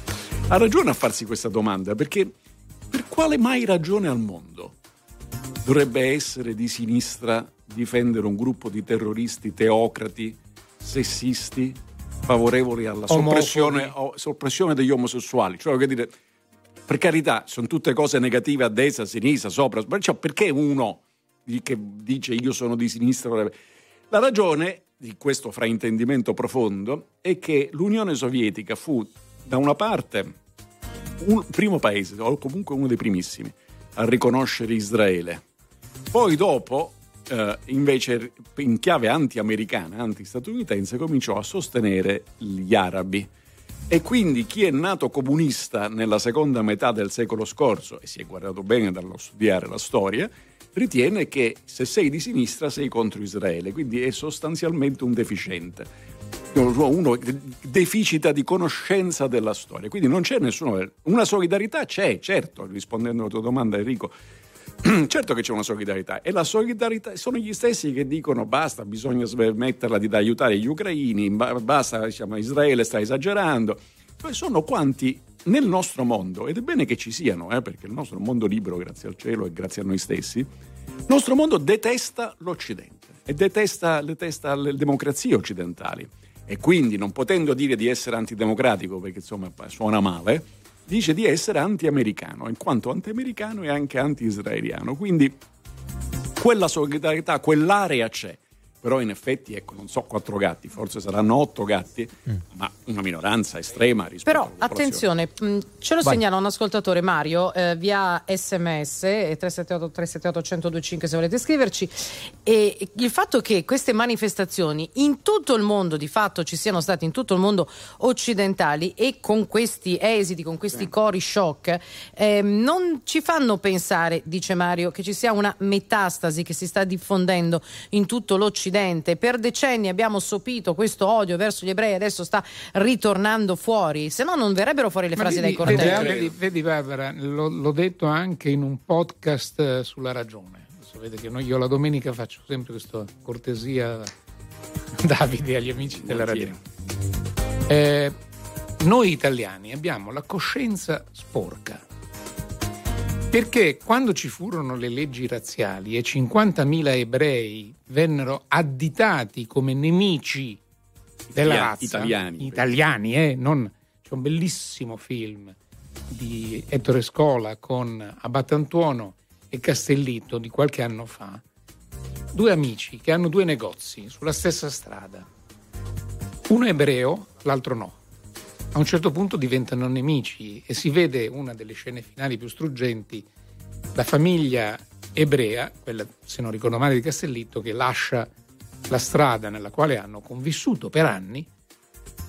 [SPEAKER 3] Ha ragione a farsi questa domanda, perché per quale mai ragione al mondo dovrebbe essere di sinistra difendere un gruppo di terroristi teocrati, sessisti, favorevoli alla soppressione, soppressione degli omosessuali? Cioè, voglio dire, per carità, sono tutte cose negative a destra, a sinistra, sopra, perciò perché uno che dice io sono di sinistra La ragione di questo fraintendimento profondo è che l'Unione Sovietica fu da una parte un primo paese, o comunque uno dei primissimi, a riconoscere Israele. Poi dopo, eh, invece, in chiave anti-americana, anti-statunitense, cominciò a sostenere gli arabi. E quindi chi è nato comunista nella seconda metà del secolo scorso, e si è guardato bene dallo studiare la storia, ritiene che se sei di sinistra sei contro Israele, quindi è sostanzialmente un deficiente. Uno deficita di conoscenza della storia, quindi non c'è nessuno. Una solidarietà c'è, certo, rispondendo alla tua domanda, Enrico. [clears throat] certo che c'è una solidarietà e la solidarietà sono gli stessi che dicono basta, bisogna smetterla di aiutare gli ucraini, ba- basta, diciamo, Israele sta esagerando. Poi sono quanti nel nostro mondo, ed è bene che ci siano, eh, perché il nostro mondo libero, grazie al cielo e grazie a noi stessi, il nostro mondo detesta l'Occidente e detesta, detesta le democrazie occidentali. E quindi, non potendo dire di essere antidemocratico, perché insomma suona male, dice di essere anti-americano, in quanto anti-americano e anche anti-israeliano. Quindi quella solidarietà, quell'area c'è. Però in effetti, ecco, non so, quattro gatti, forse saranno otto gatti, ma una minoranza estrema rispetto
[SPEAKER 4] Però attenzione, mh, ce lo
[SPEAKER 3] Vai.
[SPEAKER 4] segnala un ascoltatore Mario eh, via sms e 378 378 1025 se volete scriverci e il fatto che queste manifestazioni in tutto il mondo di fatto ci siano state in tutto il mondo occidentali e con questi esiti, con questi cori shock ehm, non ci fanno pensare, dice Mario, che ci sia una metastasi che si sta diffondendo in tutto l'Occidente. Per decenni abbiamo sopito questo odio verso gli ebrei, adesso sta ritornando fuori, se no non verrebbero fuori le
[SPEAKER 2] Ma
[SPEAKER 4] frasi
[SPEAKER 2] vedi,
[SPEAKER 4] dai cortei.
[SPEAKER 2] vedi, vedi, vedi, Barbara, l'ho, l'ho detto anche in un podcast eh, sulla ragione. Adesso vede che noi, io la domenica faccio sempre questa cortesia a [laughs] Davide e agli amici della ragione. Eh, noi italiani abbiamo la coscienza sporca. Perché quando ci furono le leggi razziali e 50.000 ebrei vennero additati come nemici della
[SPEAKER 3] Italia-
[SPEAKER 2] razza,
[SPEAKER 3] italiani.
[SPEAKER 2] italiani, eh, non- c'è un bellissimo film di Ettore Scola con Abbatantuono e Castellitto di qualche anno fa. Due amici che hanno due negozi sulla stessa strada. Uno è ebreo, l'altro no. A un certo punto diventano nemici e si vede una delle scene finali più struggenti, la famiglia ebrea, quella se non ricordo male di Castellitto, che lascia la strada nella quale hanno convissuto per anni,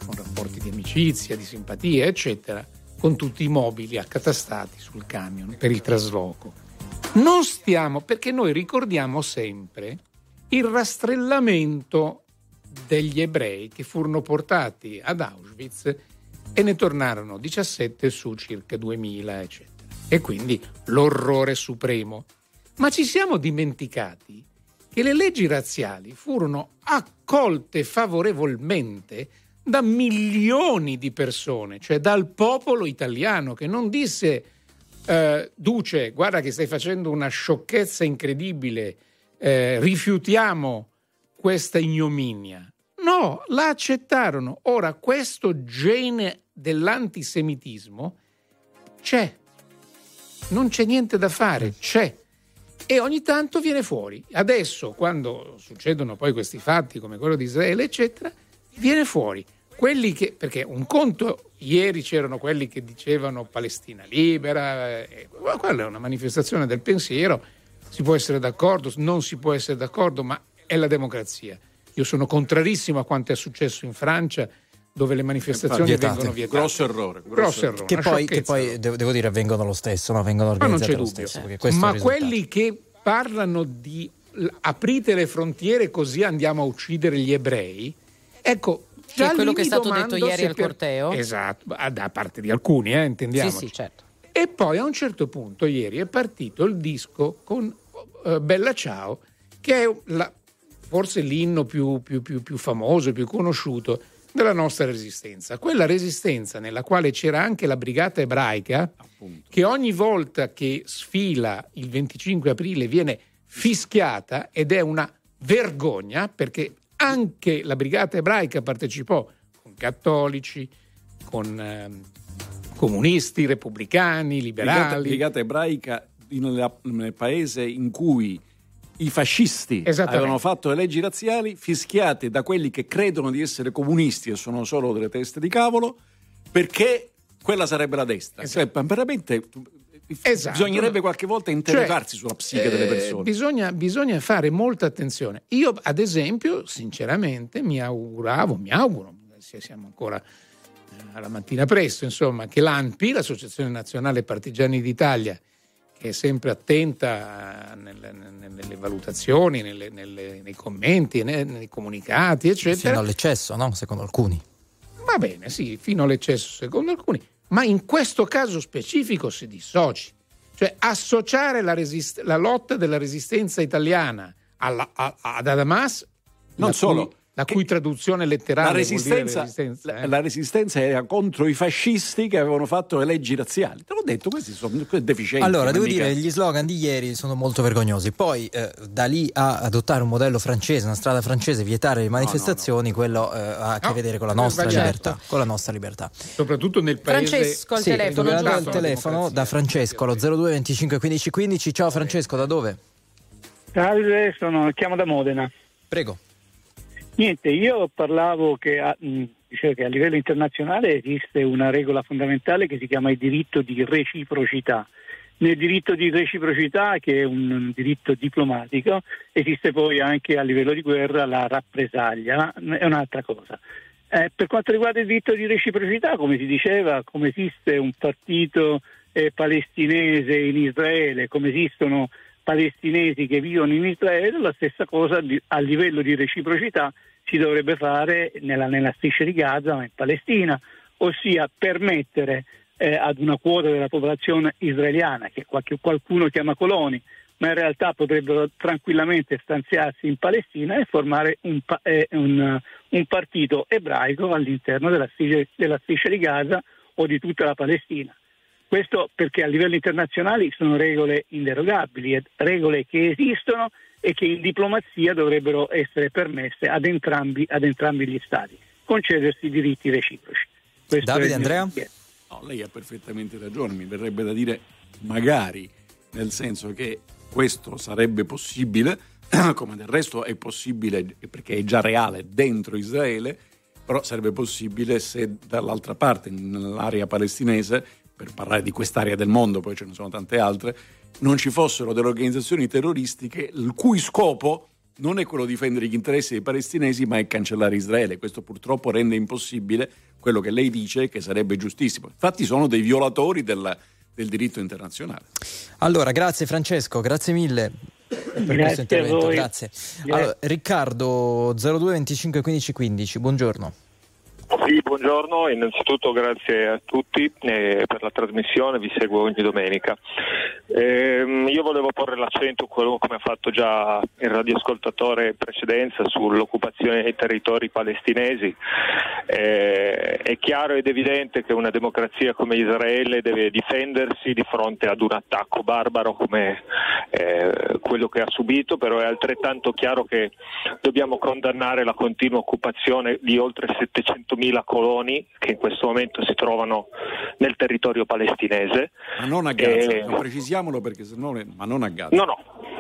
[SPEAKER 2] con rapporti di amicizia, di simpatia, eccetera, con tutti i mobili accatastati sul camion per il trasloco. Non stiamo, perché noi ricordiamo sempre il rastrellamento degli ebrei che furono portati ad Auschwitz e ne tornarono 17 su circa 2000, eccetera. E quindi l'orrore supremo. Ma ci siamo dimenticati che le leggi razziali furono accolte favorevolmente da milioni di persone, cioè dal popolo italiano che non disse eh, Duce, guarda che stai facendo una sciocchezza incredibile, eh, rifiutiamo questa ignominia. No, la accettarono. Ora, questo gene dell'antisemitismo c'è, non c'è niente da fare, c'è. E ogni tanto viene fuori. Adesso, quando succedono poi questi fatti come quello di Israele, eccetera, viene fuori. Quelli che, perché un conto, ieri c'erano quelli che dicevano Palestina libera, eh, quella è una manifestazione del pensiero, si può essere d'accordo, non si può essere d'accordo, ma è la democrazia. Io sono contrarissimo a quanto è successo in Francia, dove le manifestazioni
[SPEAKER 1] Vietate.
[SPEAKER 2] vengono vietate.
[SPEAKER 3] Grosso errore.
[SPEAKER 2] Grosso errore.
[SPEAKER 1] Che poi, che poi devo, dire avvengono lo stesso, no? vengono
[SPEAKER 2] Ma non
[SPEAKER 1] organizzate
[SPEAKER 2] c'è
[SPEAKER 1] lo
[SPEAKER 2] dubbio.
[SPEAKER 1] stesso.
[SPEAKER 2] Ma quelli che parlano di aprite le frontiere così andiamo a uccidere gli ebrei, ecco.
[SPEAKER 4] Che è
[SPEAKER 2] già
[SPEAKER 4] quello
[SPEAKER 2] lì
[SPEAKER 4] che è stato detto ieri al
[SPEAKER 2] per-
[SPEAKER 4] corteo?
[SPEAKER 2] Esatto, ah, da parte di alcuni, eh, intendiamoci.
[SPEAKER 4] Sì, sì, certo.
[SPEAKER 2] E poi a un certo punto ieri è partito il disco con eh, Bella Ciao, che è la- forse l'inno più, più- più- più famoso, più conosciuto della nostra resistenza. Quella resistenza nella quale c'era anche la brigata ebraica, che ogni volta che sfila il 25 aprile viene fischiata ed è una vergogna perché anche la brigata ebraica partecipò con cattolici, con ehm, comunisti, repubblicani,
[SPEAKER 3] Brigata,
[SPEAKER 2] liberali.
[SPEAKER 3] brigata ebraica in- nel paese in cui i fascisti avevano fatto le leggi razziali fischiate da quelli che credono di essere comunisti e sono solo delle teste di cavolo perché quella sarebbe la destra. Cioè, veramente
[SPEAKER 2] Esatto.
[SPEAKER 3] bisognerebbe qualche volta interrogarsi
[SPEAKER 2] Cioè,
[SPEAKER 3] sulla psiche delle
[SPEAKER 2] eh,
[SPEAKER 3] persone.
[SPEAKER 2] bisogna, bisogna fare molta attenzione. Io, ad esempio, sinceramente, mi auguravo, mi auguro, se siamo ancora eh, alla mattina presto, insomma, che l'ANPI, l'Associazione Nazionale Partigiani d'Italia, che è sempre attenta nelle, nelle- nelle valutazioni, nelle- nelle- nei commenti, nei, nei comunicati, eccetera,
[SPEAKER 1] Fino all'eccesso, no? secondo alcuni.
[SPEAKER 2] Va bene, sì, fino all'eccesso secondo alcuni, ma in questo caso specifico si dissoci. Cioè associare la, resist- la lotta della resistenza italiana alla- a- ad Hamas,
[SPEAKER 3] Non solo,
[SPEAKER 2] cui, la cui traduzione letterale
[SPEAKER 3] La
[SPEAKER 2] vuol dire
[SPEAKER 3] resistenza,
[SPEAKER 2] resistenza,
[SPEAKER 3] la-
[SPEAKER 2] eh.
[SPEAKER 3] la resistenza era contro i fascisti che avevano fatto le leggi razziali. Te l'ho detto, questi sono deficienti.
[SPEAKER 1] Allora, devo
[SPEAKER 3] mica-
[SPEAKER 1] dire, gli slogan di ieri sono molto vergognosi. Poi, eh, da lì a adottare un modello francese, una strada francese, vietare le manifestazioni, quello eh, ha a che
[SPEAKER 2] No,
[SPEAKER 1] vedere con la nostra
[SPEAKER 2] sbagliato.
[SPEAKER 1] libertà. Con la nostra libertà.
[SPEAKER 2] soprattutto nel paese
[SPEAKER 4] Francesco al
[SPEAKER 1] Sì,
[SPEAKER 4] telefono.
[SPEAKER 1] il telefono da Francesco allo 02 25 15 15. Ciao Francesco, da dove?
[SPEAKER 13] Salve, sono, chiamo da Modena.
[SPEAKER 1] Prego.
[SPEAKER 13] Niente, io parlavo che a, dicevo che a livello internazionale esiste una regola fondamentale che si chiama il diritto di reciprocità. Nel diritto di reciprocità, che è un diritto diplomatico, esiste poi anche a livello di guerra la rappresaglia, è un'altra cosa. Eh, per quanto riguarda il diritto di reciprocità, come si diceva, come esiste un partito eh, palestinese in Israele, come esistono palestinesi che vivono in Israele, la stessa cosa a livello di reciprocità si dovrebbe fare nella, nella striscia di Gaza ma in Palestina, ossia permettere eh, ad una quota della popolazione israeliana, che qualche, qualcuno chiama coloni, ma in realtà potrebbero tranquillamente stanziarsi in Palestina e formare un, eh, un, un partito ebraico all'interno della della striscia di Gaza o di tutta la Palestina. Questo perché a livello internazionale sono regole inderogabili, regole che esistono e che in diplomazia dovrebbero essere permesse ad entrambi, ad entrambi gli Stati, concedersi diritti reciproci.
[SPEAKER 1] Questo Davide Andrea?
[SPEAKER 3] No, lei ha perfettamente ragione, mi verrebbe da dire magari, nel senso che questo sarebbe possibile, [clears throat] come del resto è possibile perché è già reale dentro Israele, però sarebbe possibile se dall'altra parte, nell'area palestinese, per parlare di quest'area del mondo, poi ce ne sono tante altre, non ci fossero delle organizzazioni terroristiche il cui scopo non è quello di difendere gli interessi dei palestinesi, ma è cancellare Israele. Questo purtroppo rende impossibibile quello che lei dice, che sarebbe giustissimo. Infatti sono dei violatori del, del diritto internazionale.
[SPEAKER 1] Allora, grazie Francesco, grazie mille per
[SPEAKER 13] grazie
[SPEAKER 1] questo intervento. Grazie.
[SPEAKER 13] grazie.
[SPEAKER 1] Allora, Riccardo 02 25 15 15, buongiorno.
[SPEAKER 14] Sì, buongiorno, innanzitutto grazie a tutti eh, per la trasmissione, vi seguo ogni domenica. Eh, io volevo porre l'accento, come ha fatto già il radioascoltatore in precedenza, sull'occupazione dei territori palestinesi. Eh, è chiaro ed evidente che una democrazia come Israele deve difendersi di fronte ad un attacco barbaro come eh, quello che ha subito, però è altrettanto chiaro che dobbiamo condannare la continua occupazione di oltre 700 100.000 coloni che in questo momento si trovano nel territorio palestinese.
[SPEAKER 3] Ma non a Gaza, e... precisiamolo perché se no, ma non a Gaza.
[SPEAKER 14] No, no,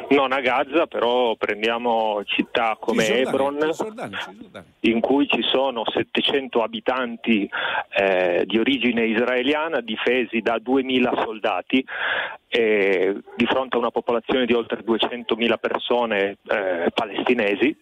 [SPEAKER 14] non a Gaza, però prendiamo città come
[SPEAKER 3] Cisgiordania,
[SPEAKER 14] Hebron,
[SPEAKER 3] Cisgiordania, Cisgiordania.
[SPEAKER 14] in cui ci sono 700 abitanti eh, di origine israeliana difesi da 2.000 soldati eh, di fronte a una popolazione di oltre 200.000 persone eh, palestinesi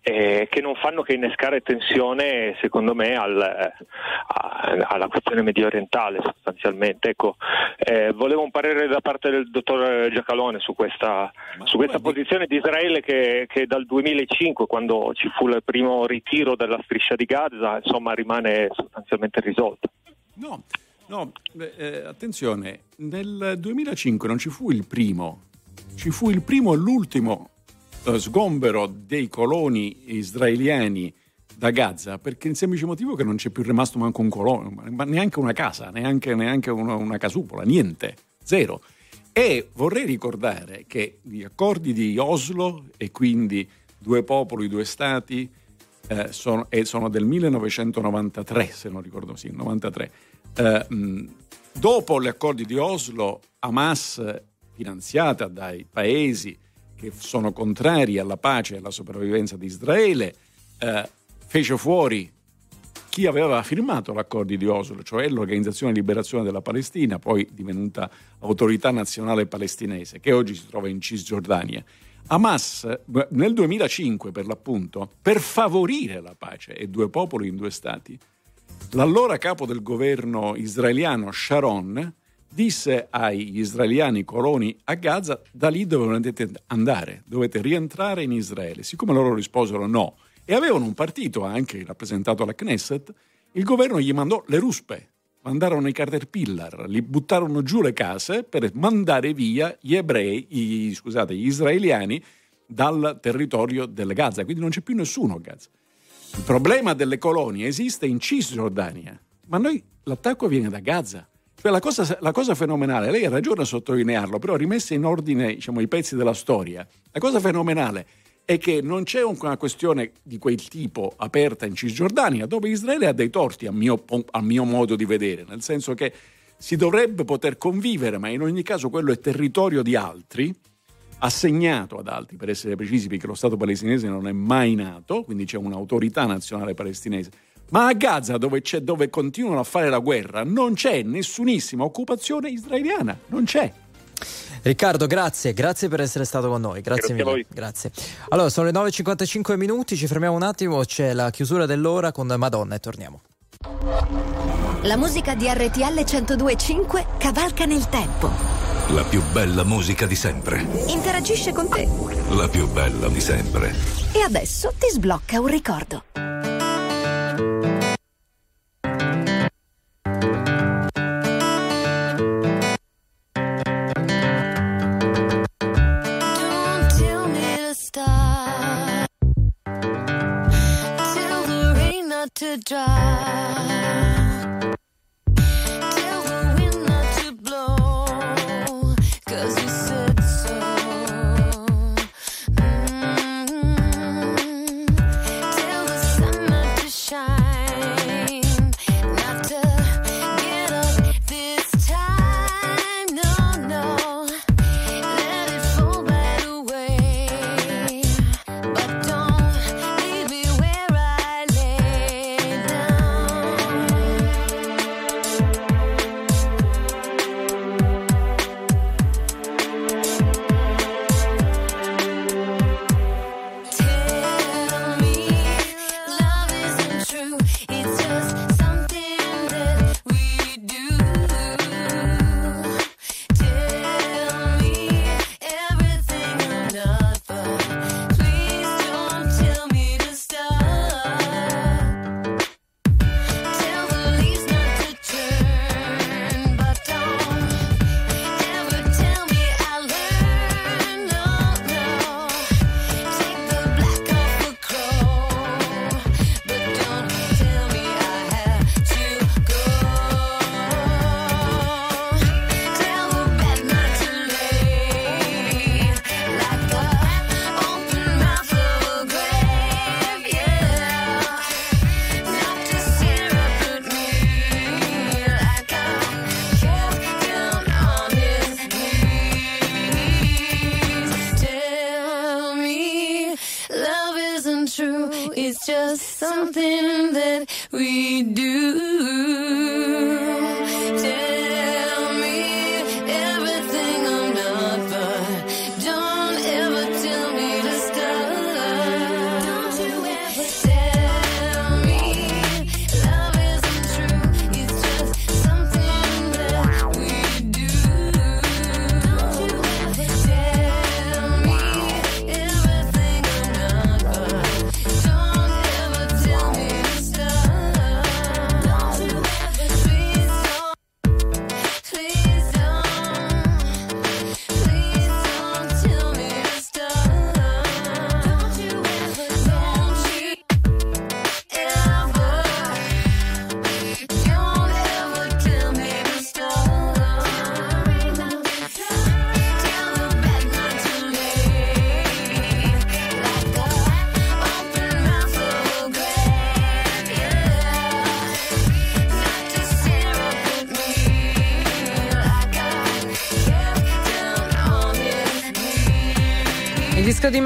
[SPEAKER 14] eh, che non fanno che innescare tensione, secondo me, al, a, alla questione medio orientale sostanzialmente. Ecco, eh, volevo un parere da parte del dottor Giacalone su questa, su questa posizione di Israele che, che, dal 2005, quando ci fu il primo ritiro della striscia di Gaza, insomma, rimane sostanzialmente risolta.
[SPEAKER 3] No, no eh, attenzione, nel 2005 non ci fu il primo, ci fu il primo e l'ultimo eh, sgombero dei coloni israeliani da Gaza perché il semplice motivo che non c'è più rimasto manco un colono, ma neanche una casa, neanche, neanche una, una casupola, niente, zero. E vorrei ricordare che gli accordi di Oslo e quindi due popoli, due stati eh, sono, sono, del 1993, se non ricordo, sì, 93. Eh, mh, dopo gli accordi di Oslo, Hamas, finanziata dai paesi che sono contrari alla pace e alla sopravvivenza di Israele, eh, fece fuori chi aveva firmato l'accordo di Oslo, cioè l'Organizzazione di Liberazione della Palestina, poi divenuta Autorità Nazionale Palestinese, che oggi si trova in Cisgiordania. Hamas nel 2005, per l'appunto, per favorire la pace e due popoli in due stati, l'allora capo del governo israeliano Sharon disse agli israeliani coloni a Gaza da lì dovete andare, dovete rientrare in Israele. Siccome loro risposero no e avevano un partito anche rappresentato alla Knesset, il governo gli mandò le ruspe, mandarono i caterpillar, li buttarono giù le case per mandare via gli ebrei, gli, scusate, gli israeliani dal territorio delle Gaza, quindi non c'è più nessuno a Gaza. Il problema delle colonie esiste in Cisgiordania, ma noi l'attacco viene da Gaza. Cioè la, cosa, la, cosa, fenomenale, lei ha ragione a sottolinearlo, però rimessa in ordine diciamo, i pezzi della storia, la cosa fenomenale è che non c'è una questione di quel tipo aperta in Cisgiordania, dove Israele ha dei torti a mio, a mio modo di vedere, nel senso che si dovrebbe poter convivere, ma in ogni caso quello è territorio di altri, assegnato ad altri, per essere precisi, perché lo Stato palestinese non è mai nato, quindi c'è un'autorità nazionale palestinese. Ma a Gaza, dove, dove continuano a fare la guerra, non c'è nessunissima occupazione israeliana, non c'è.
[SPEAKER 1] Riccardo, grazie, grazie per essere stato con noi. Grazie,
[SPEAKER 15] Grazie a
[SPEAKER 1] mille.
[SPEAKER 15] voi.
[SPEAKER 1] Grazie. Allora, sono le 9.55 minuti, ci fermiamo un attimo, c'è la chiusura dell'ora con Madonna e torniamo.
[SPEAKER 16] La musica di RTL 1025 cavalca nel tempo.
[SPEAKER 11] La più bella musica di sempre.
[SPEAKER 16] Interagisce con te.
[SPEAKER 11] La più bella di sempre.
[SPEAKER 16] E adesso ti sblocca un ricordo.
[SPEAKER 17] To dry.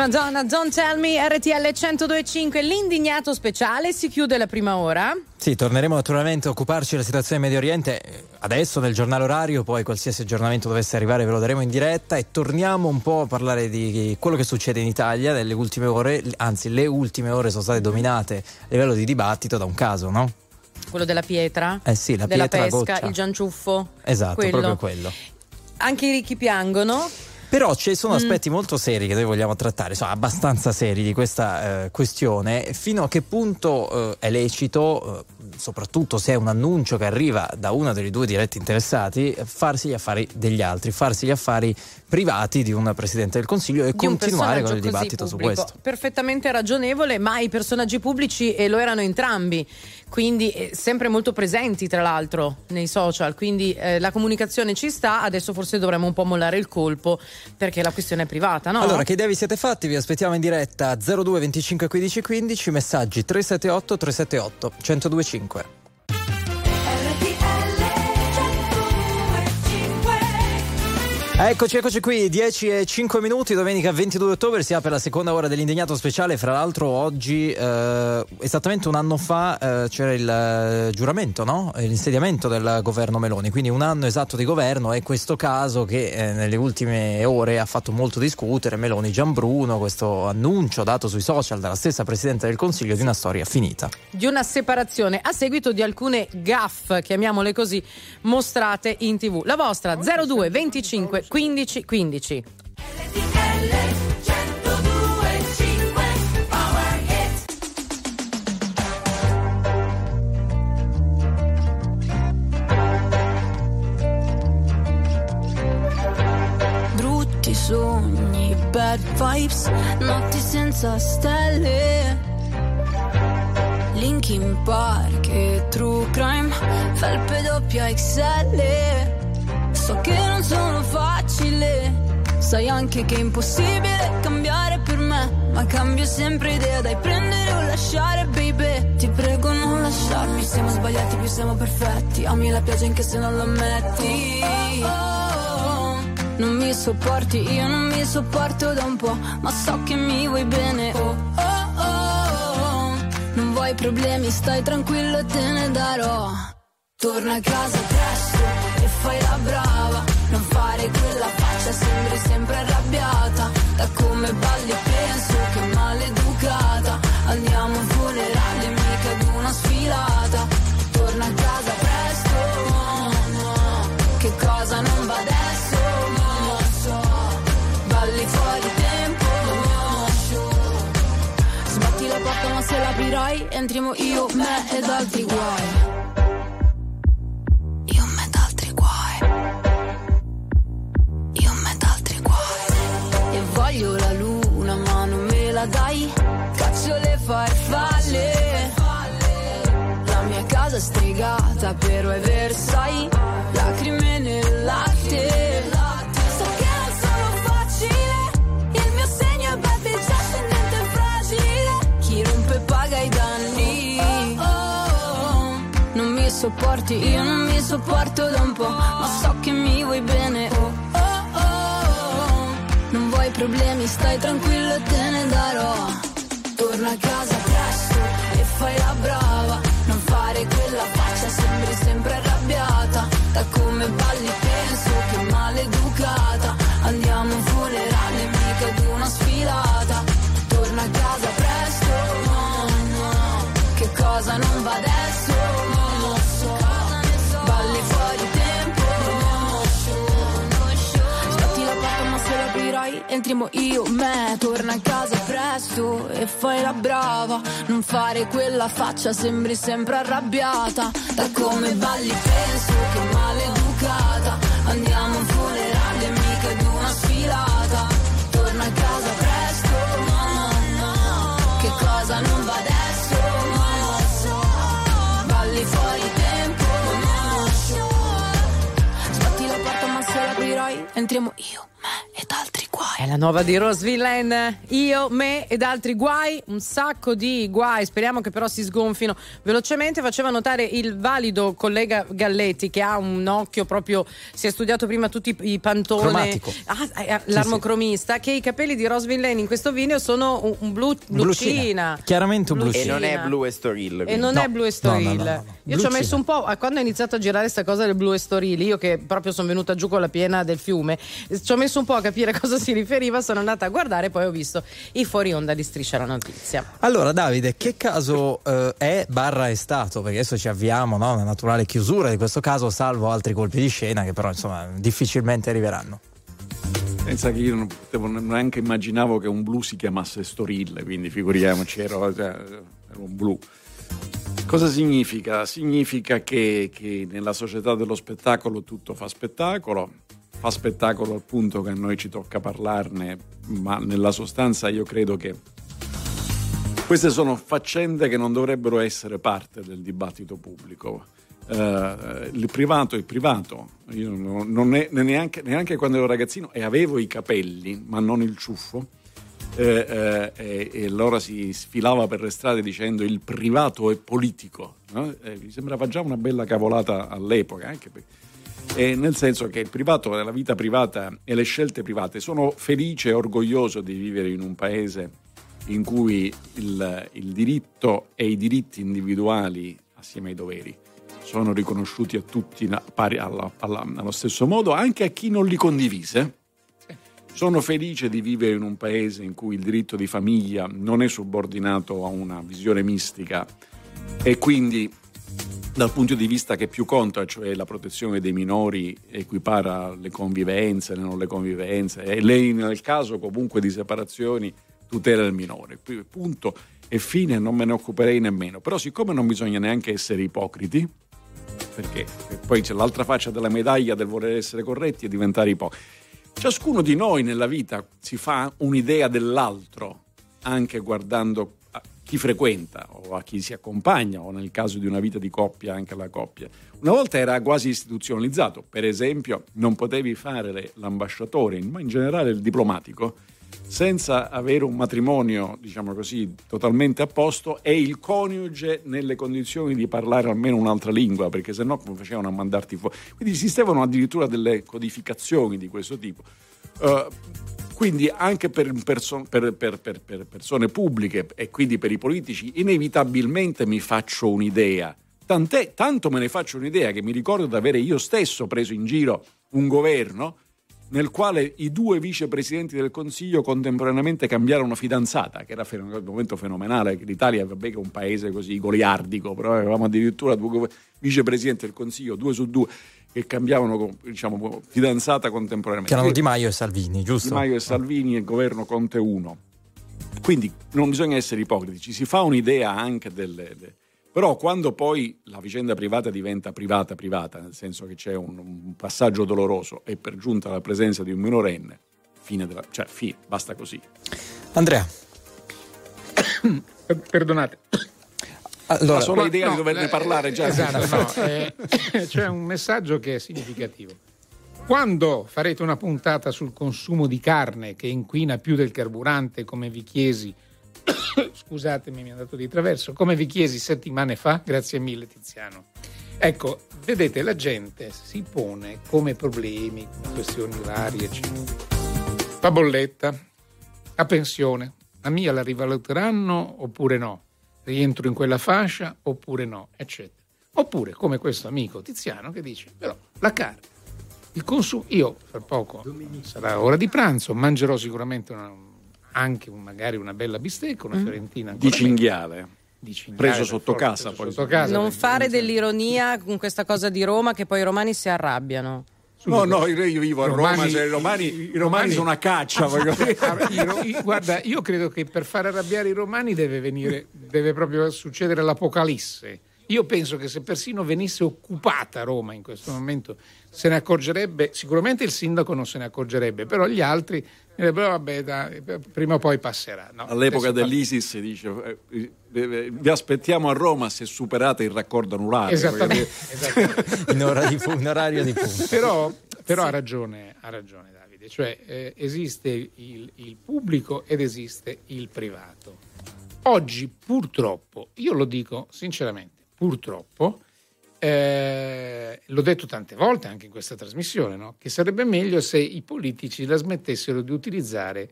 [SPEAKER 4] Madonna, Don't Tell Me, RTL 1025, l'indignato speciale, si chiude la prima ora.
[SPEAKER 1] Sì, torneremo naturalmente a occuparci della situazione in Medio Oriente adesso nel giornale orario, poi qualsiasi aggiornamento dovesse arrivare ve lo daremo in diretta e torniamo un po' a parlare di quello che succede in Italia nelle ultime ore, anzi le ultime ore sono state dominate a livello di dibattito da un caso, no?
[SPEAKER 4] Quello della pietra,
[SPEAKER 1] Eh sì, la
[SPEAKER 4] della
[SPEAKER 1] pietra
[SPEAKER 4] pesca,
[SPEAKER 1] goccia.
[SPEAKER 4] il gianciuffo.
[SPEAKER 1] Esatto,
[SPEAKER 4] quello.
[SPEAKER 1] proprio quello.
[SPEAKER 4] Anche i ricchi piangono.
[SPEAKER 1] Però ci
[SPEAKER 4] Mm.
[SPEAKER 1] sono aspetti molto seri che noi vogliamo trattare, sono abbastanza seri di questa eh, questione. Fino a che punto eh, è lecito, eh, soprattutto se è un annuncio che arriva da uno dei due diretti interessati, farsi gli affari degli altri, farsi gli affari privati di un presidente del Consiglio e
[SPEAKER 4] di
[SPEAKER 1] continuare con il dibattito su
[SPEAKER 4] pubblico.
[SPEAKER 1] questo.
[SPEAKER 4] Perfettamente ragionevole, ma i personaggi pubblici eh, lo erano entrambi, quindi eh, sempre molto presenti tra l'altro nei social, quindi eh, la comunicazione ci sta, adesso forse dovremmo un po' mollare il colpo perché la questione è privata, no?
[SPEAKER 1] Allora, che idea vi siete fatti? Vi aspettiamo in diretta 02 25 15 15, messaggi 378 378 1025. Eccoci, eccoci qui, 10 e 5 minuti, domenica 22 ottobre si apre la seconda ora dell'indignato speciale, fra l'altro oggi, eh, esattamente un anno fa, eh, c'era il eh, giuramento, no? l'insediamento del governo Meloni, quindi un anno esatto di governo e questo caso che eh, nelle ultime ore ha fatto molto discutere, Meloni Gianbruno, questo annuncio dato sui social dalla stessa Presidente del Consiglio di una storia finita.
[SPEAKER 4] Di una separazione a seguito di alcune gaff, chiamiamole così, mostrate in tv. La vostra 02 25 15 15.
[SPEAKER 18] Brutti sogni, bad vibes, notti senza stelle. Linkin Park e True Crime, felpe doppia XL. So che non sono facile, sai anche che è impossibile cambiare per me, ma cambio sempre idea, dai prendere o lasciare, baby. Ti prego non lasciarmi, siamo sbagliati, più siamo perfetti. Ami la pioggia anche se non lo ammetti. Oh, non mi sopporti, io non mi sopporto da un po', ma so che mi vuoi bene. Oh, oh, oh. Non vuoi problemi, stai tranquillo, te ne darò. Torna a casa presto e fai la brava. Non fare quella faccia, sembri sempre arrabbiata. Da come balli penso che maleducata. Andiamo a un funerale, mica ad una sfilata. Torna a casa presto. Che cosa non va adesso? Lo so. Balli fuori tempo. Sbatti la porta ma se l'aprirai entriamo io, me ed altri guai. Voglio la luna ma non me la dai. Caccio le farfalle. La mia casa è stregata però è Versailles. Lacrime nel latte. So che non sono facile. Il mio segno è baby già scendente e fragile. Chi rompe paga i danni. Non mi sopporti, io non mi sopporto da un po', ma so che mi vuoi bene. Problemi, stai tranquillo e te ne darò. Torna a casa presto e fai la brava. Non fare quella faccia, sembri sempre arrabbiata. Da come balli entriamo io, me Torna a casa presto e fai la brava. Non fare quella faccia, sembri sempre arrabbiata. Da come balli penso che maleducata. Andiamo a un funerale, mica ad una sfilata. Torna a casa presto, no, no, Che cosa non va adesso? Entriamo io,
[SPEAKER 4] la nuova di Rose Villain. Io, me ed altri guai, un sacco di guai. Speriamo che però si sgonfino velocemente. Faceva notare il valido collega Galletti che ha un occhio proprio, si è studiato prima tutti i pantone. Ah, eh, l'armocromista, che i capelli di Rose Villain in questo video sono un, un blu, blucina.
[SPEAKER 1] Chiaramente un
[SPEAKER 4] Blucina.
[SPEAKER 5] E non è blu Estoril.
[SPEAKER 4] E non è Blue Estoril.
[SPEAKER 1] no, no, no, no.
[SPEAKER 4] Io ci ho messo un po', a quando ho iniziato a girare questa cosa del Blue Estoril, io che proprio sono venuta giù con la piena del fiume, ci ho messo un po' a capire a [laughs] cosa si riferiva, sono andata a guardare e poi ho visto i fuori onda di Striscia la notizia.
[SPEAKER 1] Allora Davide, che caso eh, è barra è stato? Perché adesso ci avviamo no? una naturale chiusura di questo caso, salvo altri colpi di scena che però insomma difficilmente arriveranno.
[SPEAKER 3] Pensa che io non potevo neanche immaginavo che un blu si chiamasse Storille, quindi figuriamoci, ero, ero un blu. Cosa significa? Significa che, che nella società dello spettacolo tutto fa spettacolo, fa spettacolo al punto che a noi ci tocca parlarne, ma nella sostanza io credo che queste sono faccende che non dovrebbero essere parte del dibattito pubblico. Eh, il privato è privato, io non, è, neanche, neanche quando ero ragazzino e avevo i capelli, ma non il ciuffo, eh, eh, e allora si sfilava per le strade dicendo il privato è politico. no? Eh, mi sembrava già una bella cavolata all'epoca, anche perché eh, nel senso che il privato, la vita privata e le scelte private, sono felice e orgoglioso di vivere in un paese in cui il, il diritto e i diritti individuali assieme ai doveri sono riconosciuti a tutti pari alla, alla, allo stesso modo, anche a chi non li condivise. Sono felice di vivere in un paese in cui il diritto di famiglia non è subordinato a una visione mistica e quindi dal punto di vista che più conta, cioè la protezione dei minori, equipara le convivenze, le non le convivenze, e lei nel caso comunque di separazioni tutela il minore. Punto e fine, non me ne occuperei nemmeno. Però siccome non bisogna neanche essere ipocriti, perché poi c'è l'altra faccia della medaglia del voler essere corretti e diventare ipocriti. Ciascuno di noi nella vita si fa un'idea dell'altro, anche guardando chi frequenta o a chi si accompagna, o nel caso di una vita di coppia anche la coppia. Una volta era quasi istituzionalizzato, per esempio non potevi fare l'ambasciatore, ma in generale il diplomatico, senza avere un matrimonio, diciamo così, totalmente a posto e il coniuge nelle condizioni di parlare almeno un'altra lingua, perché sennò come facevano a mandarti fuori. Quindi esistevano addirittura delle codificazioni di questo tipo. Uh, quindi anche per, perso- per, per, per, persone pubbliche e quindi per i politici, inevitabilmente mi faccio un'idea. Tant'è, tanto me ne faccio un'idea che mi ricordo di avere io stesso preso in giro un governo nel quale i due vicepresidenti del Consiglio contemporaneamente cambiarono fidanzata, che era un momento fenomenale, l'Italia vabbè che è un paese così goliardico, però avevamo addirittura due vicepresidenti del Consiglio, due su due, che cambiavano diciamo, fidanzata contemporaneamente.
[SPEAKER 1] Che erano Di Maio e Salvini, giusto?
[SPEAKER 3] Di Maio e Salvini e il governo Conte 1. Quindi non bisogna essere ipocriti, ci si fa un'idea anche delle però quando poi la vicenda privata diventa privata privata, nel senso che c'è un, un passaggio doloroso e per giunta la presenza di un minorenne, fine della, cioè fine, basta così.
[SPEAKER 1] Andrea. [coughs]
[SPEAKER 2] Perdonate.
[SPEAKER 3] Allora, la sola idea no, di doverne eh, parlare già.
[SPEAKER 2] Esatto, no, [laughs] eh, c'è un messaggio che è significativo. Quando farete una puntata sul consumo di carne che inquina più del carburante, come vi chiesi [coughs] scusatemi, mi è andato di traverso, come vi chiesi settimane fa, grazie mille Tiziano. Ecco, vedete, la gente si pone come problemi, questioni varie. La bolletta, la pensione, la mia la rivaluteranno oppure no? Rientro in quella fascia oppure no? Eccetera. Oppure, come questo amico Tiziano che dice, però, la carne, il consumo, io fra poco sarà ora di pranzo, mangerò sicuramente una anche un, magari una bella bistecca, una mm. fiorentina.
[SPEAKER 3] Di cinghiale. Di cinghiale. Preso sotto casa.
[SPEAKER 4] Preso poi. Sotto casa non fare dell'ironia con questa cosa di Roma che poi i romani si arrabbiano.
[SPEAKER 3] No, no, io vivo a Roma, romani, cioè, i, romani, i, i, romani, sono a caccia.
[SPEAKER 2] guarda, io credo che per far arrabbiare i romani deve, venire, deve proprio succedere l'apocalisse. Io penso che se persino venisse occupata Roma in questo momento se ne accorgerebbe, sicuramente il sindaco non se ne accorgerebbe, però gli altri direbbero vabbè dai, prima o poi passerà. No,
[SPEAKER 3] All'epoca dell'ISIS si dice eh, eh, vi aspettiamo a Roma se superate il raccordo anulare.
[SPEAKER 2] Esattamente. esattamente. [laughs]
[SPEAKER 1] in, orario, in, orario di punta.
[SPEAKER 2] Però, però sì. ha, ragione, ha ragione Davide, cioè eh, esiste il, il pubblico ed esiste il privato. Oggi purtroppo, io lo dico sinceramente, purtroppo, eh, l'ho detto tante volte anche in questa trasmissione, no? che sarebbe meglio se i politici la smettessero di utilizzare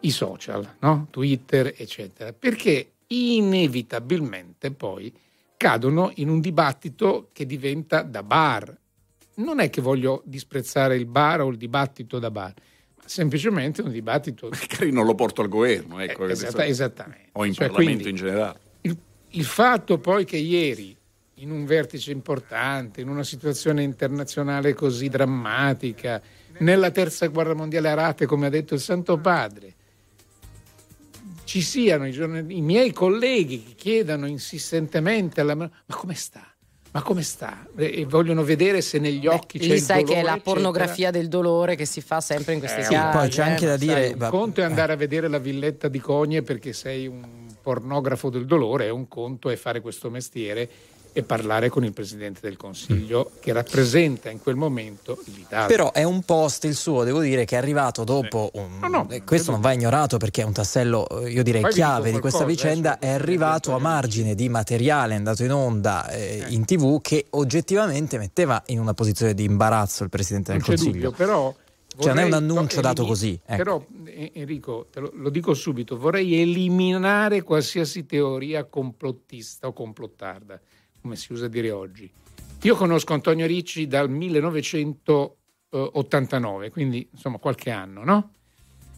[SPEAKER 2] i social, no? Twitter, eccetera, perché inevitabilmente poi cadono in un dibattito che diventa da bar. Non è che voglio disprezzare il bar o il dibattito da bar, ma semplicemente un dibattito... [laughs]
[SPEAKER 3] Magari non lo porto al governo, ecco.
[SPEAKER 2] Eh, esatta, esattamente.
[SPEAKER 3] O in cioè, Parlamento in generale.
[SPEAKER 2] Il, il fatto poi che ieri in un vertice importante, in una situazione internazionale così drammatica, nella terza guerra mondiale a rate, come ha detto il Santo Padre, ci siano i, i miei colleghi che chiedano insistentemente alla ma come sta? Ma come sta? E vogliono vedere se negli occhi Beh, c'è il
[SPEAKER 4] sai
[SPEAKER 2] dolore,
[SPEAKER 4] che è la
[SPEAKER 2] eccetera.
[SPEAKER 4] pornografia del dolore che si fa sempre in questi eh, casi.
[SPEAKER 1] Poi c'è eh? anche da dire.
[SPEAKER 2] Sai, un conto è andare a vedere la villetta di Cogne perché sei un pornografo del dolore, è un conto è fare questo mestiere e parlare con il Presidente del Consiglio che rappresenta in quel momento l'Italia.
[SPEAKER 1] Però è un post il suo, devo dire, che è arrivato dopo un...
[SPEAKER 2] No, no,
[SPEAKER 1] e questo non va ignorato perché è un tassello, eh, io direi,
[SPEAKER 2] Poi
[SPEAKER 1] chiave di questa vicenda, è arrivato a margine di materiale andato in onda eh, in tv che oggettivamente metteva in una posizione di imbarazzo il Presidente del Consiglio.
[SPEAKER 2] dubbio, però...
[SPEAKER 1] Cioè non è un annuncio dato così. ecco.
[SPEAKER 2] Però eh, Enrico, te lo, lo dico subito, vorrei eliminare qualsiasi teoria complottista o complottarda, come si usa dire oggi. Io conosco Antonio Ricci dal 1989, quindi insomma qualche anno, no?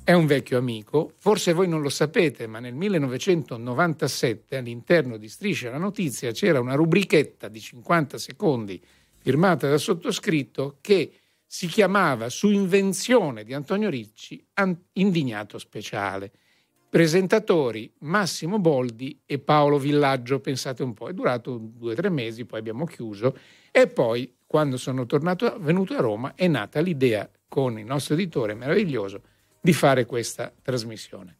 [SPEAKER 2] È un vecchio amico, forse voi non lo sapete, ma nel 1997 all'interno di Striscia la Notizia c'era una rubrichetta di 50 secondi firmata dal sottoscritto che si chiamava su invenzione di Antonio Ricci Indignato Speciale. Presentatori Massimo Boldi e Paolo Villaggio, pensate un po', è durato due o tre mesi, poi abbiamo chiuso e poi quando sono tornato, venuto a Roma è nata l'idea con il nostro editore meraviglioso di fare questa trasmissione.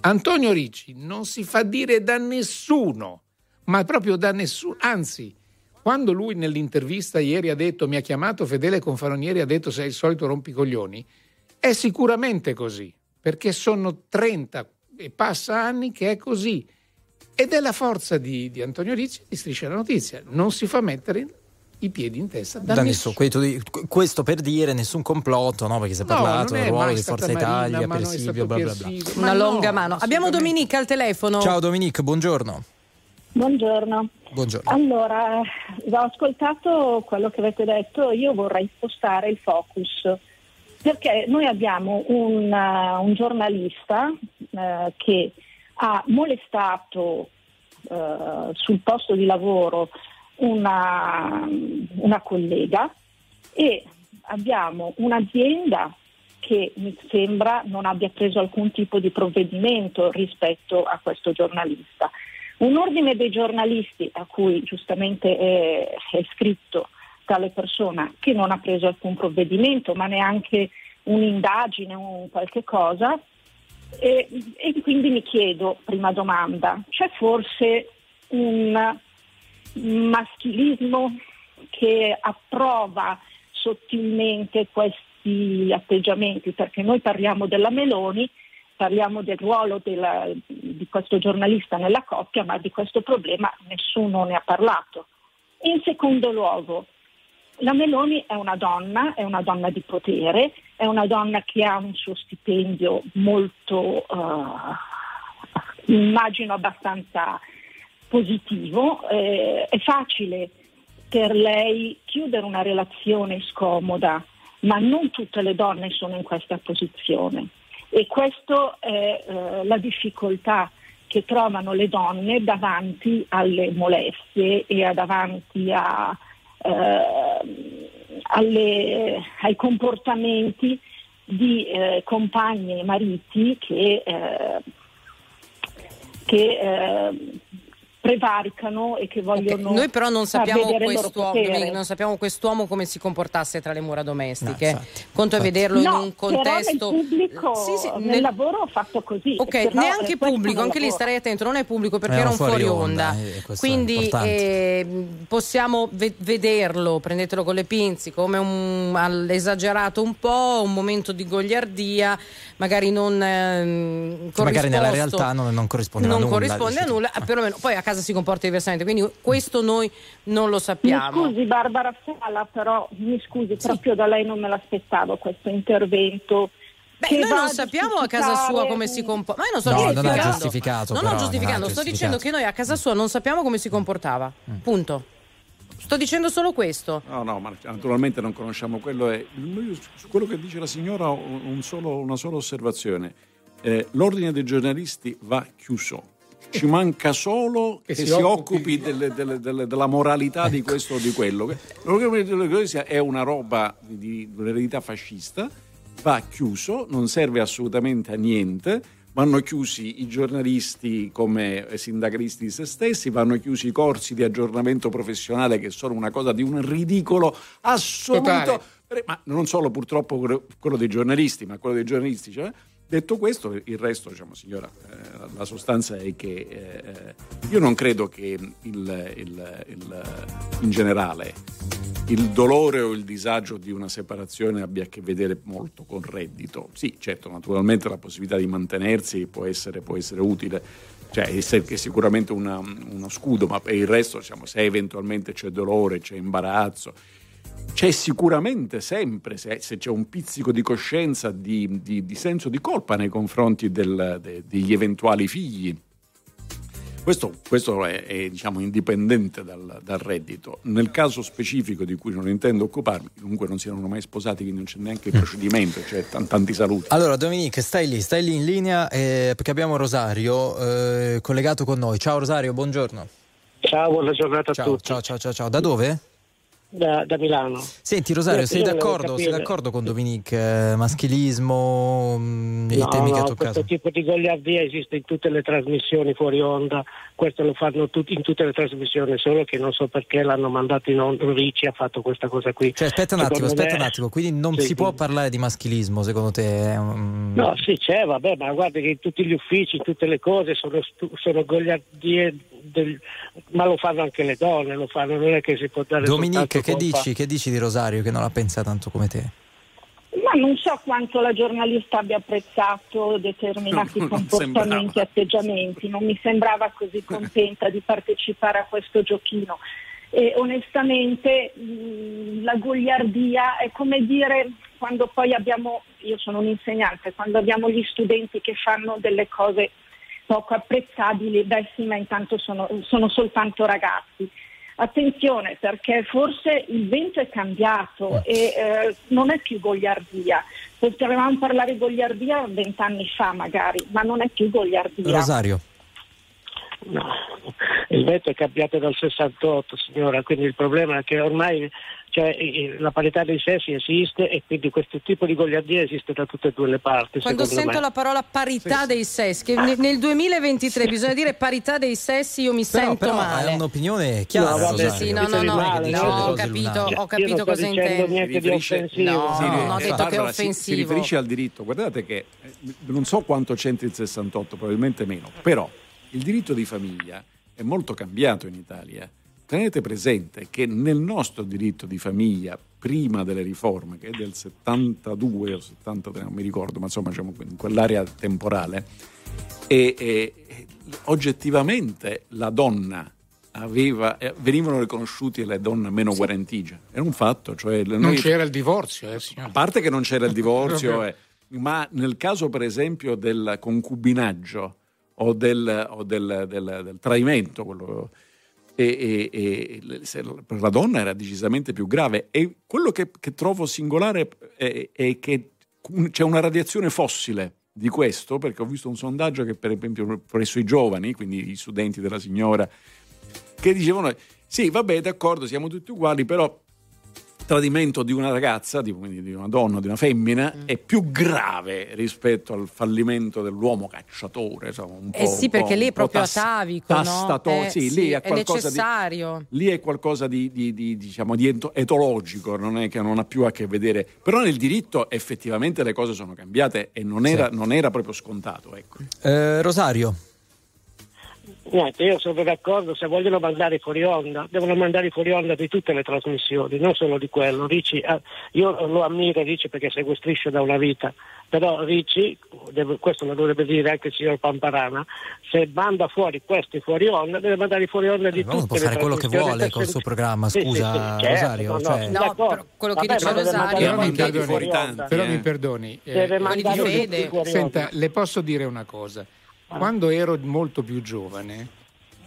[SPEAKER 2] Antonio Ricci non si fa dire da nessuno, ma proprio da nessuno, anzi, quando lui nell'intervista ieri ha detto, mi ha chiamato Fedele Confalonieri, ha detto sei il solito rompicoglioni, è sicuramente così, perché sono 30 e passa anni che è così. Ed è la forza di, di Antonio Ricci di Striscia la Notizia, non si fa mettere i piedi in testa da,
[SPEAKER 1] Da
[SPEAKER 2] nessuno.
[SPEAKER 1] di- questo per dire nessun complotto, no? Perché si è
[SPEAKER 2] No,
[SPEAKER 1] parlato del ruolo di Forza
[SPEAKER 2] Marina,
[SPEAKER 1] Italia, Persilio,
[SPEAKER 2] stato
[SPEAKER 1] bla bla bla.
[SPEAKER 4] Una
[SPEAKER 2] Ma no,
[SPEAKER 4] longa mano. Abbiamo Dominica al telefono.
[SPEAKER 1] Ciao Dominique, buongiorno.
[SPEAKER 19] Buongiorno.
[SPEAKER 1] Buongiorno.
[SPEAKER 19] Allora, ho ascoltato quello che avete detto, io vorrei spostare il focus perché noi abbiamo un, uh, un giornalista uh, che ha molestato uh, sul posto di lavoro una, una collega e abbiamo un'azienda che mi sembra non abbia preso alcun tipo di provvedimento rispetto a questo giornalista. Un ordine dei giornalisti a cui giustamente è, è scritto tale persona che non ha preso alcun provvedimento, ma neanche un'indagine, un qualche cosa. E, e quindi mi chiedo, prima domanda, c'è forse un maschilismo che approva sottilmente questi atteggiamenti? Perché noi parliamo della Meloni, parliamo del ruolo della, di questo giornalista nella coppia, ma di questo problema nessuno ne ha parlato. In secondo luogo, la Meloni è una donna, è una donna di potere, è una donna che ha un suo stipendio molto, uh, immagino, abbastanza positivo. Eh, è facile per lei chiudere una relazione scomoda, ma non tutte le donne sono in questa posizione. E questa è eh, la difficoltà che trovano le donne davanti alle molestie e davanti a, eh, alle, ai comportamenti di eh, compagni e mariti che, eh, che eh, prevaricano e che vogliono
[SPEAKER 4] Noi però non sappiamo non sappiamo quest'uomo come si comportasse tra le mura domestiche.
[SPEAKER 1] No, infatti,
[SPEAKER 4] Conto è vederlo
[SPEAKER 19] No,
[SPEAKER 4] in un contesto.
[SPEAKER 19] però nel pubblico,
[SPEAKER 4] Sì, sì,
[SPEAKER 19] nel,
[SPEAKER 4] nel-
[SPEAKER 19] lavoro ho fatto così.
[SPEAKER 4] Ok,
[SPEAKER 19] eh,
[SPEAKER 4] neanche pubblico, anche lì
[SPEAKER 19] lavoro.
[SPEAKER 4] starei attento, non è pubblico perché
[SPEAKER 1] Era
[SPEAKER 4] era
[SPEAKER 1] un
[SPEAKER 4] fuori
[SPEAKER 1] fuori
[SPEAKER 4] onda.
[SPEAKER 1] onda, eh,
[SPEAKER 4] Quindi eh, possiamo ve- vederlo, prendetelo con le pinze, come un esagerato un po', un momento di gogliardia, magari non
[SPEAKER 1] Che magari nella realtà non, non corrisponde a
[SPEAKER 4] non
[SPEAKER 1] nulla.
[SPEAKER 4] corrisponde a nulla, perlomeno poi a casa si comporta diversamente, quindi questo noi non lo
[SPEAKER 19] Mi
[SPEAKER 4] sappiamo.
[SPEAKER 19] scusi Barbara Sala, però mi scusi, proprio da lei non me l'aspettavo questo intervento.
[SPEAKER 4] Beh, noi non sappiamo a casa sua come si comporta. Ma io non sto
[SPEAKER 1] No, non è
[SPEAKER 4] giustificando.
[SPEAKER 1] giustificato,
[SPEAKER 4] Non
[SPEAKER 1] però,
[SPEAKER 4] ho giustificando,
[SPEAKER 1] non
[SPEAKER 4] sto
[SPEAKER 1] giustificato.
[SPEAKER 4] dicendo che noi a casa sua non sappiamo come si comportava. Punto. Sto dicendo solo questo.
[SPEAKER 3] No, no, ma naturalmente non conosciamo quello. È, su- su quello che dice la signora ho un solo- una sola osservazione. Eh, l'ordine dei giornalisti va chiuso. Ci manca solo che,
[SPEAKER 2] si
[SPEAKER 3] si,
[SPEAKER 2] occupi-
[SPEAKER 3] occupi delle- delle- delle- della moralità di questo o di quello. Giornalisti è una roba di, di un'eredità fascista, va chiuso, non serve assolutamente a niente. Vanno chiusi i giornalisti come sindacalisti di se stessi, vanno chiusi i corsi di aggiornamento professionale che sono una cosa di un ridicolo assoluto.
[SPEAKER 2] Totale.
[SPEAKER 3] Eh, Ma non solo purtroppo quello dei giornalisti, ma quello dei giornalisti, cioè, Detto questo, il resto, diciamo, signora, eh, la sostanza è che eh, io non credo che il, il, il, in generale il dolore o il disagio di una separazione abbia a che vedere molto con reddito. Sì, certo, naturalmente la possibilità di mantenersi può essere, può essere utile, cioè è sicuramente una, uno scudo, ma per il resto, diciamo, se eventualmente c'è dolore, c'è imbarazzo, c'è sicuramente sempre, se, se, c'è un pizzico di coscienza, di, di, di senso di colpa nei confronti del, de, degli eventuali figli. Questo, questo è, è diciamo, indipendente dal, dal, reddito. Nel caso specifico di cui non intendo occuparmi, comunque non si erano mai sposati, quindi non c'è neanche il procedimento, cioè t- tanti saluti.
[SPEAKER 1] Allora, Dominique, stai lì, stai lì in linea eh, perché abbiamo Rosario eh, collegato con noi. Ciao Rosario, buongiorno.
[SPEAKER 20] Ciao, buona giornata
[SPEAKER 1] ciao,
[SPEAKER 20] a tutti.
[SPEAKER 1] Ciao, ciao, ciao, ciao. Da dove?
[SPEAKER 20] Da, da, Milano.
[SPEAKER 1] Senti Rosario, sei d'accordo, sei d'accordo, con Dominique? Eh, maschilismo, mh, i
[SPEAKER 20] no,
[SPEAKER 1] temi
[SPEAKER 20] no,
[SPEAKER 1] che ha toccato?
[SPEAKER 20] Questo tipo di goliardia esiste in tutte le trasmissioni fuori onda, questo lo fanno tutti, in tutte le trasmissioni, solo che non so perché l'hanno mandato in onda, Ricci ha fatto questa cosa qui.
[SPEAKER 1] Cioè, aspetta un attimo, aspetta
[SPEAKER 20] me...
[SPEAKER 1] un attimo, quindi non
[SPEAKER 20] sì,
[SPEAKER 1] si può parlare di maschilismo secondo te? Um...
[SPEAKER 20] No, sì c'è, vabbè, ma guarda che in tutti gli uffici, in tutte le cose sono, sono goliardie del... ma lo fanno anche le donne, lo fanno, non è che si può dare
[SPEAKER 1] Dominique, che dici, che dici di Rosario che non la pensa tanto come te?
[SPEAKER 19] Ma non so quanto la giornalista abbia apprezzato determinati [laughs]
[SPEAKER 3] Non
[SPEAKER 19] comportamenti e atteggiamenti, non mi sembrava così contenta di partecipare a questo giochino. E onestamente mh, la goliardia è come dire quando poi abbiamo, io sono un insegnante, quando abbiamo gli studenti che fanno delle cose poco apprezzabili, beh sì, ma intanto sono, sono soltanto ragazzi. Attenzione perché forse il vento è cambiato e eh, non è più goliardia. Potevamo parlare di goliardia vent'anni fa magari, ma non è più goliardia.
[SPEAKER 1] Rosario.
[SPEAKER 20] No, il vento è cambiato dal 68 signora, quindi il problema è che ormai cioè, la parità dei sessi esiste e quindi questo tipo di goliardia esiste da tutte e due le parti.
[SPEAKER 4] Quando sento
[SPEAKER 20] me.
[SPEAKER 4] la parola parità
[SPEAKER 20] Sì, sì.
[SPEAKER 4] dei sessi, che ne- nel 2023 bisogna dire parità dei sessi, io mi
[SPEAKER 1] Però,
[SPEAKER 4] sento
[SPEAKER 1] però
[SPEAKER 4] male.
[SPEAKER 1] è un'opinione chiara,
[SPEAKER 20] No, vabbè,
[SPEAKER 4] sì, no, no, no,
[SPEAKER 20] male,
[SPEAKER 4] no,
[SPEAKER 20] no,
[SPEAKER 4] ho capito, ho capito
[SPEAKER 20] non
[SPEAKER 4] cosa intendi.
[SPEAKER 20] niente di
[SPEAKER 3] riferisce-
[SPEAKER 20] offensivo.
[SPEAKER 4] No,
[SPEAKER 3] Si
[SPEAKER 4] no,
[SPEAKER 3] ri-
[SPEAKER 4] ho detto che è
[SPEAKER 3] Barbara, si- Si,
[SPEAKER 4] offensivo.
[SPEAKER 3] riferisce al diritto. Guardate che eh, non so quanto c'entri il 68, probabilmente meno, però il diritto di famiglia è molto cambiato in Italia. Tenete presente che nel nostro diritto di famiglia, prima delle riforme, che è del 72 o 73, non mi ricordo, ma insomma diciamo in quell'area temporale, e, e- oggettivamente la donna aveva, eh, venivano riconosciuti le donne meno guarentigie. Era un fatto, cioè
[SPEAKER 2] Non
[SPEAKER 3] noi-
[SPEAKER 2] c'era il divorzio, eh, signore.
[SPEAKER 3] a parte che non c'era il divorzio, [laughs] eh, ma nel caso per esempio del concubinaggio o del, o del- del- del tradimento, quello- e- e- e per la donna era decisamente più grave. E quello che, che trovo singolare è, è che c'è una radiazione fossile di questo, perché ho visto un sondaggio che per esempio presso i giovani, quindi i studenti della signora, che dicevano sì, vabbè, d'accordo, siamo tutti uguali, però tradimento di una ragazza, di, quindi di una donna, di una femmina,
[SPEAKER 4] Mm.
[SPEAKER 3] è più grave rispetto al fallimento dell'uomo cacciatore. Insomma, un
[SPEAKER 4] Eh
[SPEAKER 3] po',
[SPEAKER 4] sì,
[SPEAKER 3] un po'-
[SPEAKER 4] perché lì è proprio
[SPEAKER 3] tas-
[SPEAKER 4] atavico, no?
[SPEAKER 3] tastato-
[SPEAKER 4] Eh,
[SPEAKER 3] sì,
[SPEAKER 4] sì,
[SPEAKER 3] lì è
[SPEAKER 4] è
[SPEAKER 3] qualcosa di
[SPEAKER 4] necessario.
[SPEAKER 3] lì è qualcosa di, di- di- diciamo, di eto- etologico, non è che non ha più a che vedere. Però nel diritto effettivamente le cose sono cambiate e non era, non era proprio scontato. Ecco.
[SPEAKER 1] Eh, Rosario.
[SPEAKER 20] Niente, io sono d'accordo, se vogliono mandare fuori onda, devono mandare fuori onda di tutte le trasmissioni, non solo di quello. Ricci, ah, io lo ammiro Ricci perché segue striscio da una vita, però Ricci, questo lo dovrebbe dire anche il signor Pamparana, se manda fuori questi fuori onda, deve mandare fuori onda di
[SPEAKER 1] Eh,
[SPEAKER 20] tutte
[SPEAKER 1] può
[SPEAKER 20] le
[SPEAKER 1] fare quello che
[SPEAKER 20] trasmissioni
[SPEAKER 1] vuole col suo programma,
[SPEAKER 20] Sì, sì,
[SPEAKER 1] scusa,
[SPEAKER 20] sì, certo,
[SPEAKER 1] Rosario,
[SPEAKER 20] no, no,
[SPEAKER 1] cioè-
[SPEAKER 4] No, però quello che
[SPEAKER 20] Vabbè,
[SPEAKER 4] dice Rosario-
[SPEAKER 2] Però mi perdoni,
[SPEAKER 20] fuori
[SPEAKER 3] fuori
[SPEAKER 20] onda.
[SPEAKER 2] però
[SPEAKER 3] eh.
[SPEAKER 2] mi perdoni. eh,
[SPEAKER 20] Deve mandare fuori
[SPEAKER 2] Senta,
[SPEAKER 20] onda.
[SPEAKER 2] le posso dire una cosa. Quando ero molto più giovane,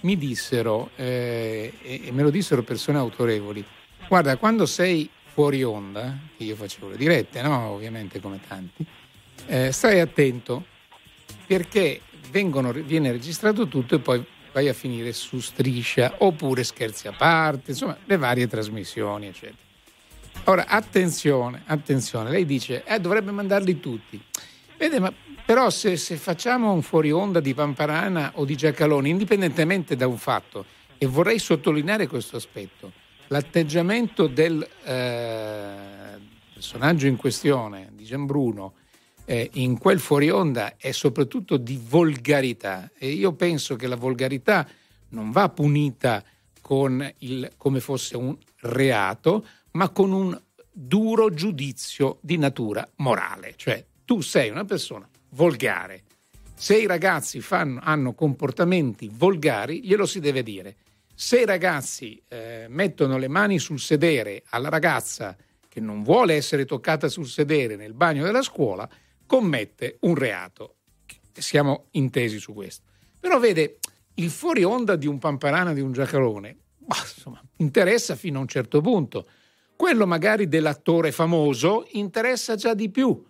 [SPEAKER 2] mi dissero, eh, e me lo dissero persone autorevoli, guarda, quando sei fuori onda, che io facevo le dirette, no? ovviamente come tanti, eh, stai attento perché vengono- viene registrato tutto e poi vai a finire su striscia oppure scherzi a parte, insomma, le varie trasmissioni, eccetera. Ora, attenzione, attenzione, lei dice, eh, dovrebbe mandarli tutti. Vede, ma però se, se facciamo un fuori onda di Pamparana o di Giacalone, indipendentemente da un fatto, e vorrei sottolineare questo aspetto, l'atteggiamento del eh, personaggio in questione, di Gianbruno, eh, in quel fuori onda è soprattutto di volgarità. E io penso che la volgarità non va punita il, come fosse un reato, ma con un duro giudizio di natura morale, cioè tu sei una persona volgare. Se i ragazzi fanno, hanno comportamenti volgari, glielo si deve dire. Se i ragazzi eh, mettono le mani sul sedere alla ragazza che non vuole essere toccata sul sedere nel bagno della scuola, commette un reato. Siamo intesi su questo. Però vede, il fuori onda di un Pamparana, di un Giacalone, insomma, interessa fino a un certo punto. Quello magari dell'attore famoso interessa già di più.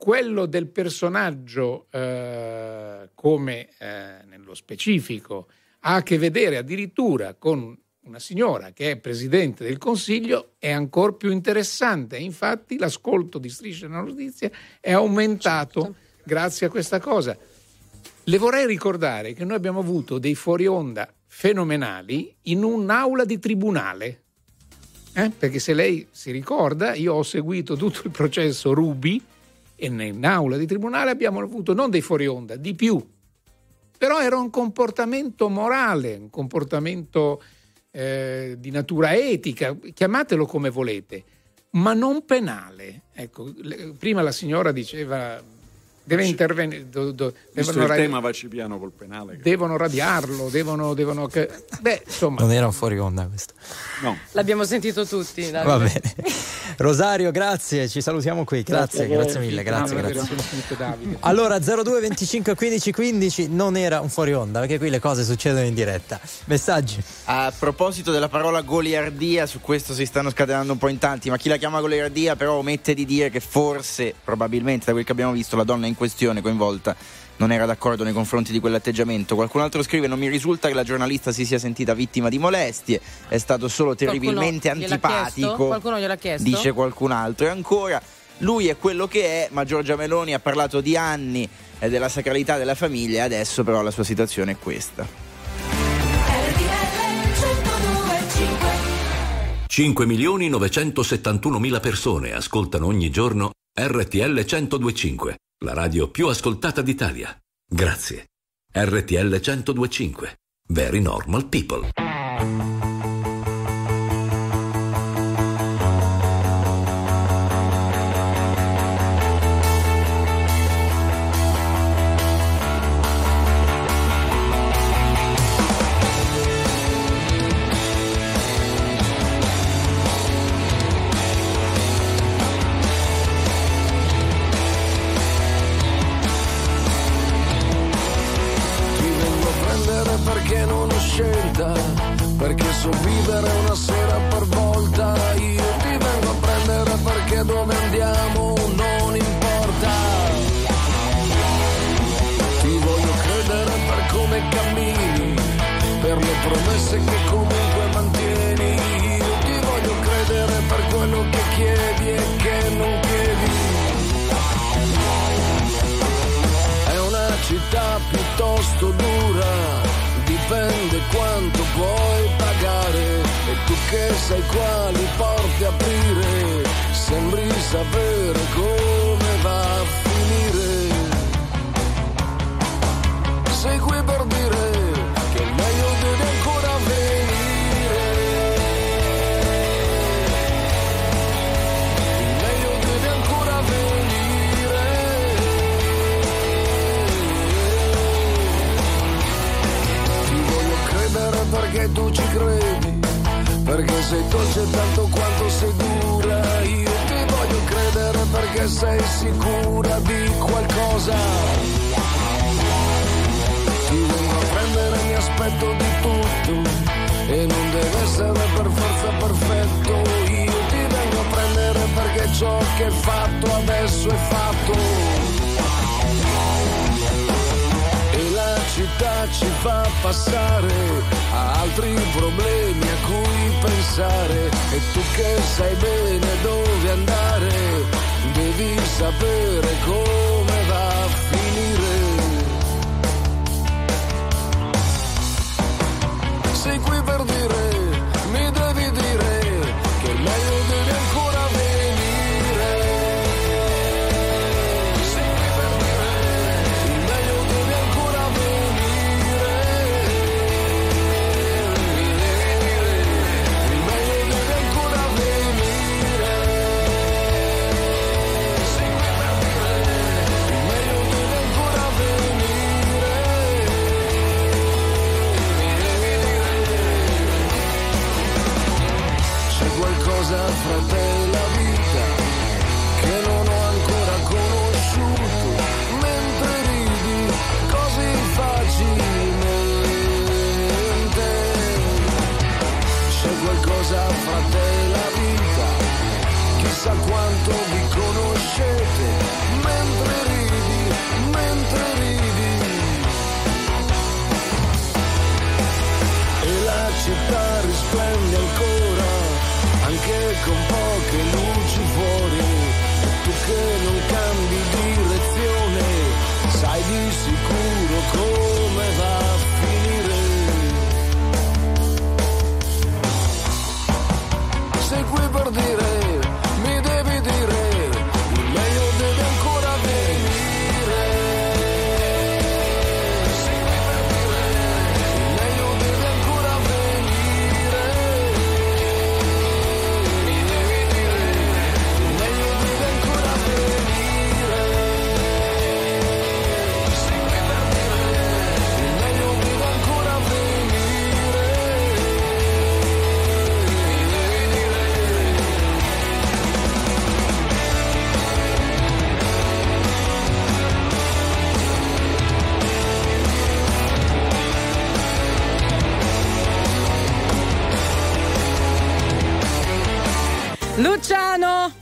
[SPEAKER 2] Quello del personaggio, eh, come eh, nello specifico, ha a che vedere addirittura con una signora che è presidente del Consiglio è ancora più interessante. Infatti l'ascolto di Striscia nella Notizia è aumentato certo. grazie a questa cosa. Le vorrei ricordare che noi abbiamo avuto dei fuori onda fenomenali in un'aula di tribunale. Eh? Perché se lei si ricorda, io ho seguito tutto il processo Rubi e nell'aula di tribunale abbiamo avuto non dei fuori onda, di più. Però era un comportamento morale, un comportamento eh, di natura etica, chiamatelo come volete, ma non penale. Ecco, prima la signora diceva deve intervenire. Do, do,
[SPEAKER 3] Visto il radi- tema vaci piano col penale.
[SPEAKER 2] Devono radiarlo, devono. devono beh, insomma.
[SPEAKER 1] Non era un fuori onda questo.
[SPEAKER 3] No.
[SPEAKER 4] L'abbiamo sentito tutti.
[SPEAKER 1] Va bene. [laughs] Rosario, grazie, ci salutiamo qui. Grazie, grazie, grazie mille. Grazie, grazie. Allora, 02 25 15 15 non era un fuori onda, perché qui le cose succedono in diretta. Messaggi.
[SPEAKER 5] A proposito della parola goliardia, su questo si stanno scatenando un po' in tanti, ma chi la chiama goliardia però omette di dire che forse, probabilmente, da quel che abbiamo visto, la donna in questione coinvolta non era d'accordo nei confronti di quell'atteggiamento. Qualcun altro scrive: Non mi risulta che la giornalista si sia sentita vittima di molestie, è stato solo terribilmente
[SPEAKER 4] Qualcuno
[SPEAKER 5] antipatico.
[SPEAKER 4] Qualcuno gliel'ha chiesto?
[SPEAKER 5] Dice qualcun altro. E ancora. Lui è quello che è, ma Giorgia Meloni ha parlato di anni eh, della sacralità della famiglia e adesso però la sua situazione è questa.
[SPEAKER 11] 5 milioni 971 mila persone ascoltano ogni giorno RTL 1025 la radio più ascoltata d'Italia. Grazie. RTL 1025. Very normal people.
[SPEAKER 21] Perché so vivere una sera per volta. Io ti vengo a prendere perché dove andiamo non importa. Ti voglio credere per come cammini, per le promesse che comunque mantieni. Io ti voglio credere per quello che chiedi e che non chiedi. È una città piuttosto dura, dipende quanto puoi pagare e tu che sai quali porte aprire, sembri sapere come va a finire. Sei qui per dire che il meglio deve ancora venire. Il meglio deve ancora venire. Ti voglio credere perché tu ci credi, perché sei dolce tanto quanto sei dura. Io ti voglio credere perché sei sicura di qualcosa. Ti vengo a prendere, mi aspetto di tutto e non deve essere per forza perfetto. Io ti vengo a prendere perché ciò che è fatto adesso è fatto. Città ci fa passare a altri problemi a cui pensare. E tu che sai bene dove andare devi sapere come cosa, fratello mio. Come va a finire. Sei qui per dire,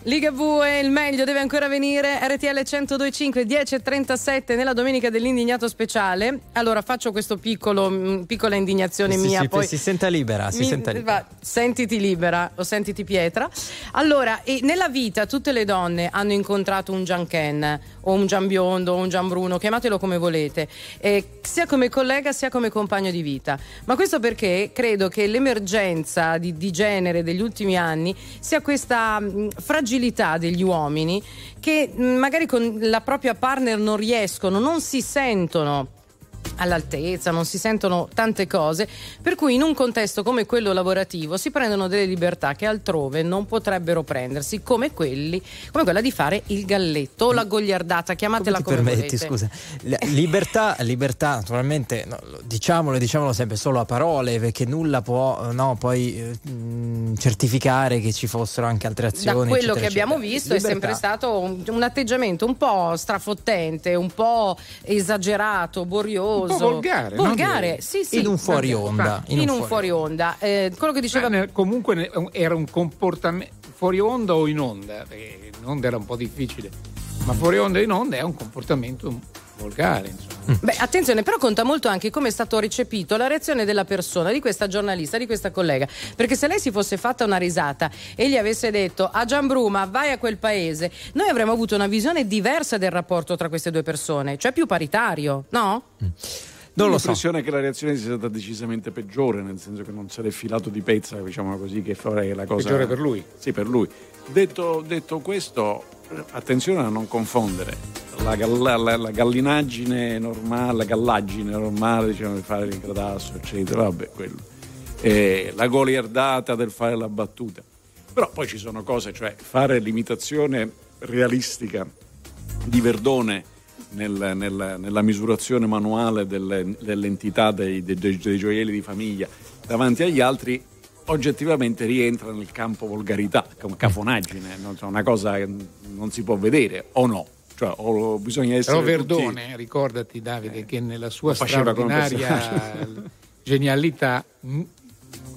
[SPEAKER 4] Luciano, Liga Bue, il meglio deve ancora venire. RTL 1025 10.37 nella domenica dell'indignato speciale. Allora faccio questo piccolo, mh, piccola indignazione
[SPEAKER 1] Sì,
[SPEAKER 4] mia.
[SPEAKER 1] sì,
[SPEAKER 4] poi
[SPEAKER 1] si senta libera, si
[SPEAKER 4] mi-
[SPEAKER 1] senta libera.
[SPEAKER 4] sentiti libera o sentiti pietra. Allora, nella vita tutte le donne hanno incontrato un Gian Ken o un Gian Biondo o un Gian Bruno, chiamatelo come volete, eh, sia come collega sia come compagno di vita. Ma questo perché credo che l'emergenza di, di genere degli ultimi anni sia questa mh, fragilità degli uomini che mh, magari con la propria partner non riescono, non si sentono all'altezza, non si sentono tante cose, per cui in un contesto come quello lavorativo si prendono delle libertà che altrove non potrebbero prendersi, come quelli, come quella di fare il galletto o la gogliardata, chiamatela
[SPEAKER 1] ti
[SPEAKER 4] come
[SPEAKER 1] permetti,
[SPEAKER 4] volete.
[SPEAKER 1] scusa. Libertà, libertà, naturalmente, no, lo- diciamolo, diciamolo sempre solo a parole, perché nulla può no, poi eh, certificare che ci fossero anche altre
[SPEAKER 4] Da
[SPEAKER 1] azioni.
[SPEAKER 4] quello
[SPEAKER 1] eccetera,
[SPEAKER 4] che abbiamo
[SPEAKER 1] eccetera.
[SPEAKER 4] visto
[SPEAKER 1] Libertà.
[SPEAKER 4] è sempre stato un, un atteggiamento un po' strafottente, un po' esagerato, borioso,
[SPEAKER 2] Un po' volgare, no?
[SPEAKER 4] volgare, sì, sì,
[SPEAKER 1] In un fuori onda.
[SPEAKER 4] in, un fuori onda. Eh, quello che diceva
[SPEAKER 2] ne- comunque ne- era un comportamento fuori onda o in onda? Perché in onda era un po' difficile, ma fuori onda e in onda è un comportamento volgare. Insomma.
[SPEAKER 4] Beh, attenzione, però conta molto anche come è stato recepito la reazione della persona, di questa giornalista, di questa collega. Perché se lei si fosse fatta una risata e gli avesse detto a Gianbruma vai a quel paese, noi avremmo avuto una visione diversa del rapporto tra queste due persone, cioè più paritario, no?
[SPEAKER 1] Non
[SPEAKER 3] Ho
[SPEAKER 1] lo so.
[SPEAKER 3] l'impressione che la reazione sia stata decisamente peggiore, nel senso che non se l'è filato di pezza, diciamo così, che farei la cosa.
[SPEAKER 2] Peggiore per lui.
[SPEAKER 3] Sì, per lui. Detto, detto questo, attenzione a non confondere la, la- la gallinaggine normale, la gallaggine normale, diciamo, di fare l'ingradasso, eccetera, vabbè, quello. E la goliardata del fare la battuta. Però poi ci sono cose, cioè fare l'imitazione realistica di Verdone nel- nel- nella misurazione manuale delle- dell'entità dei, dei- dei- gioielli di famiglia davanti agli altri oggettivamente rientra nel campo volgarità, cafonaggine, una cosa che non si può vedere o no. Cioè, o bisogna essere
[SPEAKER 2] Però
[SPEAKER 3] tutti-
[SPEAKER 2] Verdone, ricordati Davide, che nella sua straordinaria [laughs] genialità, mh,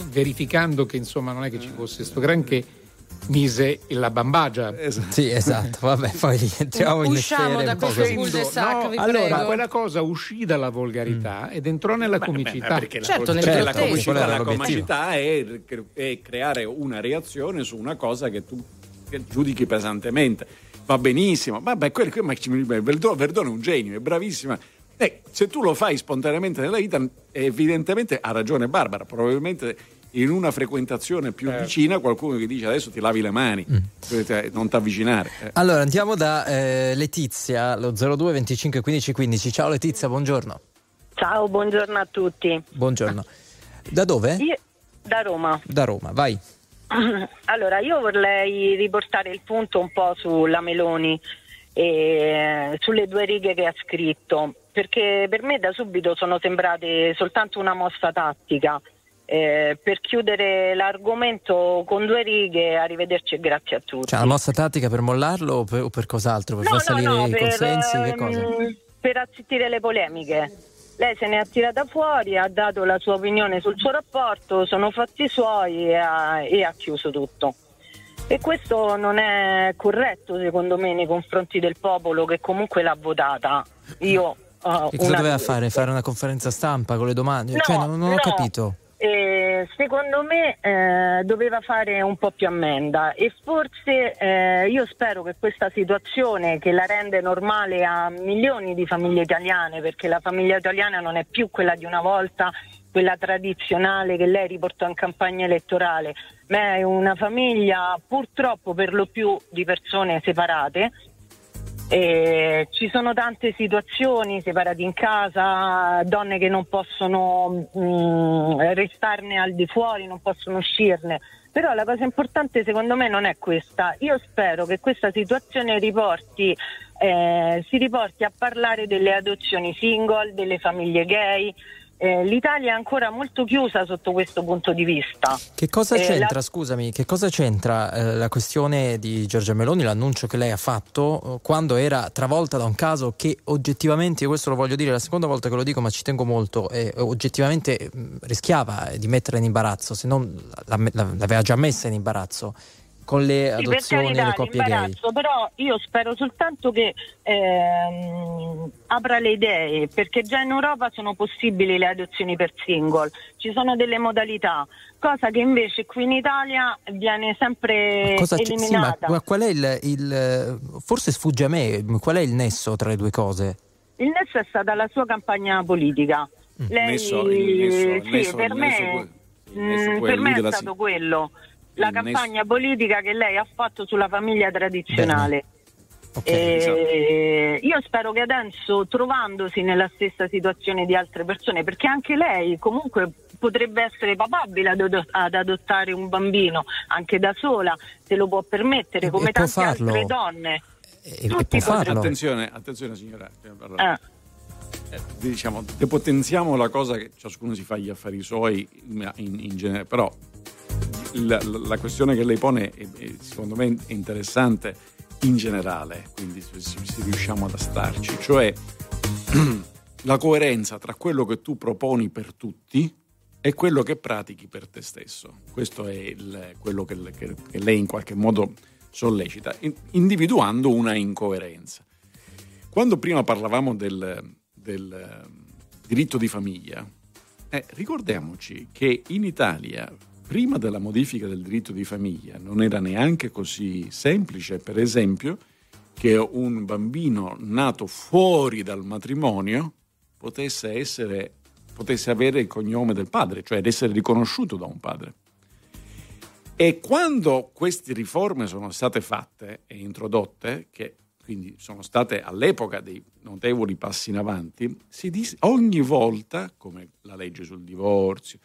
[SPEAKER 2] verificando che insomma non è che ci fosse sto granché, mise la bambagia.
[SPEAKER 1] Sì, esatto. Vabbè, [laughs] poi entriamo in
[SPEAKER 4] Usciamo da questo cul-de-sac, vi
[SPEAKER 2] allora,
[SPEAKER 4] prego.
[SPEAKER 2] quella cosa uscì dalla volgarità ed entrò nella comicità.
[SPEAKER 3] perché la-
[SPEAKER 4] Certo, nel tuo
[SPEAKER 3] la comicità, la comicità è, è creare una reazione su una cosa che tu che giudichi pesantemente. Va benissimo, vabbè, quello, quello- ma Verdone, Verdone è un genio, è bravissima. Eh, se tu lo fai spontaneamente nella vita, evidentemente ha ragione Barbara, probabilmente in una frequentazione più vicina qualcuno che dice adesso ti lavi le mani, cioè, non ti avvicinare. Eh.
[SPEAKER 1] Allora andiamo da eh, Letizia, lo 02 25 15 15. Ciao Letizia, buongiorno.
[SPEAKER 22] Ciao, buongiorno a tutti.
[SPEAKER 1] Buongiorno. Da dove?
[SPEAKER 22] Io, da Roma.
[SPEAKER 1] Da Roma, vai.
[SPEAKER 22] Allora, io vorrei riportare il punto un po' sulla Meloni e sulle due righe che ha scritto, perché per me da subito sono sembrate soltanto una mossa tattica. eh, per chiudere l'argomento con due righe, arrivederci e grazie a tutti.
[SPEAKER 1] Cioè, la mossa tattica per mollarlo o per, o per cos'altro? Per far salire i
[SPEAKER 22] per,
[SPEAKER 1] consensi? Che
[SPEAKER 22] ehm,
[SPEAKER 1] cosa?
[SPEAKER 22] per azzittire le polemiche. Lei se ne è tirata fuori, ha dato la sua opinione sul suo rapporto, sono fatti suoi e ha, e ha chiuso tutto. E questo non è corretto secondo me nei confronti del popolo che comunque l'ha votata. Io uh,
[SPEAKER 1] E cosa
[SPEAKER 22] una-
[SPEAKER 1] doveva fare? Fare una conferenza stampa con le domande?
[SPEAKER 22] No,
[SPEAKER 1] cioè, non, non ho
[SPEAKER 22] no.
[SPEAKER 1] capito.
[SPEAKER 22] Eh, secondo me eh, doveva fare un po' più ammenda e forse eh, io spero che questa situazione che la rende normale a milioni di famiglie italiane, perché la famiglia italiana non è più quella di una volta, quella tradizionale che lei riportò in campagna elettorale, ma è una famiglia purtroppo per lo più di persone separate e ci sono tante situazioni, separati in casa, donne che non possono mh, restarne al di fuori, non possono uscirne. Però la cosa importante secondo me non è questa. Io spero che questa situazione riporti, eh, si riporti a parlare delle adozioni single, delle famiglie gay, eh, l'Italia è ancora molto chiusa sotto questo punto di vista.
[SPEAKER 1] Che cosa
[SPEAKER 22] Eh,
[SPEAKER 1] c'entra,
[SPEAKER 22] la-
[SPEAKER 1] scusami, che cosa c'entra eh, la questione di Giorgia Meloni, l'annuncio che lei ha fatto quando era travolta da un caso che oggettivamente, io questo lo voglio dire, la seconda volta che lo dico, ma ci tengo molto, oggettivamente mh, rischiava di metterla in imbarazzo, se non la- la- l'aveva già messa in imbarazzo con le
[SPEAKER 22] Sì, per
[SPEAKER 1] adozioni e
[SPEAKER 22] carità,
[SPEAKER 1] le coppie gay.
[SPEAKER 22] però io spero soltanto che ehm, apra le idee, perché già in Europa sono possibili le adozioni per single, ci sono delle modalità, cosa che invece qui in Italia viene sempre
[SPEAKER 1] Cosa c'è- sì, ma,
[SPEAKER 22] eliminata.
[SPEAKER 1] ma qual è il, il- forse sfugge a me, qual è il nesso tra le due cose?
[SPEAKER 22] Il nesso è stata la sua campagna politica. Lei,
[SPEAKER 3] Nesso- il nesso- il
[SPEAKER 22] sì,
[SPEAKER 3] nesso-
[SPEAKER 22] per
[SPEAKER 3] il
[SPEAKER 22] me,
[SPEAKER 3] nesso il
[SPEAKER 22] mm, per me è stato quello, la campagna politica che lei ha fatto sulla famiglia tradizionale.
[SPEAKER 3] Esatto.
[SPEAKER 22] Eh, io spero che adesso, trovandosi nella stessa situazione di altre persone, perché anche lei comunque potrebbe essere papabile ad, ad- ad adottare un bambino anche da sola, se lo può permettere, come
[SPEAKER 1] e
[SPEAKER 22] tante altre donne.
[SPEAKER 1] E,
[SPEAKER 22] Tutti
[SPEAKER 1] può farlo.
[SPEAKER 3] Attenzione, attenzione signora.
[SPEAKER 22] Eh.
[SPEAKER 3] eh, diciamo, depotenziamo la cosa che ciascuno si fa gli affari suoi in, in genere, però la, la- questione che lei pone è- è, secondo me è interessante in generale, quindi se, se- riusciamo ad astarci, cioè [clears throat] la coerenza tra quello che tu proponi per tutti e quello che pratichi per te stesso. Questo è il- quello che, che- che lei in qualche modo sollecita, in- individuando una incoerenza. Quando prima parlavamo del, del, eh, diritto di famiglia, eh, ricordiamoci che in Italia, prima della modifica del diritto di famiglia, non era neanche così semplice, per esempio, che un bambino nato fuori dal matrimonio potesse, essere, potesse avere il cognome del padre, cioè ad essere riconosciuto da un padre. E quando queste riforme sono state fatte e introdotte, che quindi sono state all'epoca dei notevoli passi in avanti, si dice ogni volta, come la legge sul divorzio,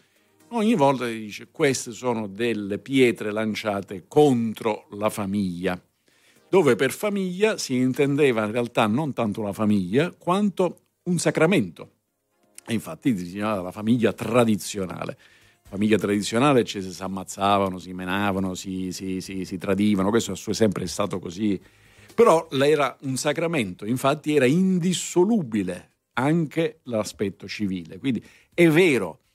[SPEAKER 3] ogni volta dice queste sono delle pietre lanciate contro la famiglia, dove per famiglia si intendeva in realtà non tanto la famiglia quanto un sacramento. E infatti si chiamava la famiglia tradizionale. Famiglia tradizionale ci si ammazzavano, si menavano, si, si- si- si tradivano, questo è sempre stato così. Però era un sacramento, infatti era indissolubile anche l'aspetto civile. Quindi è vero,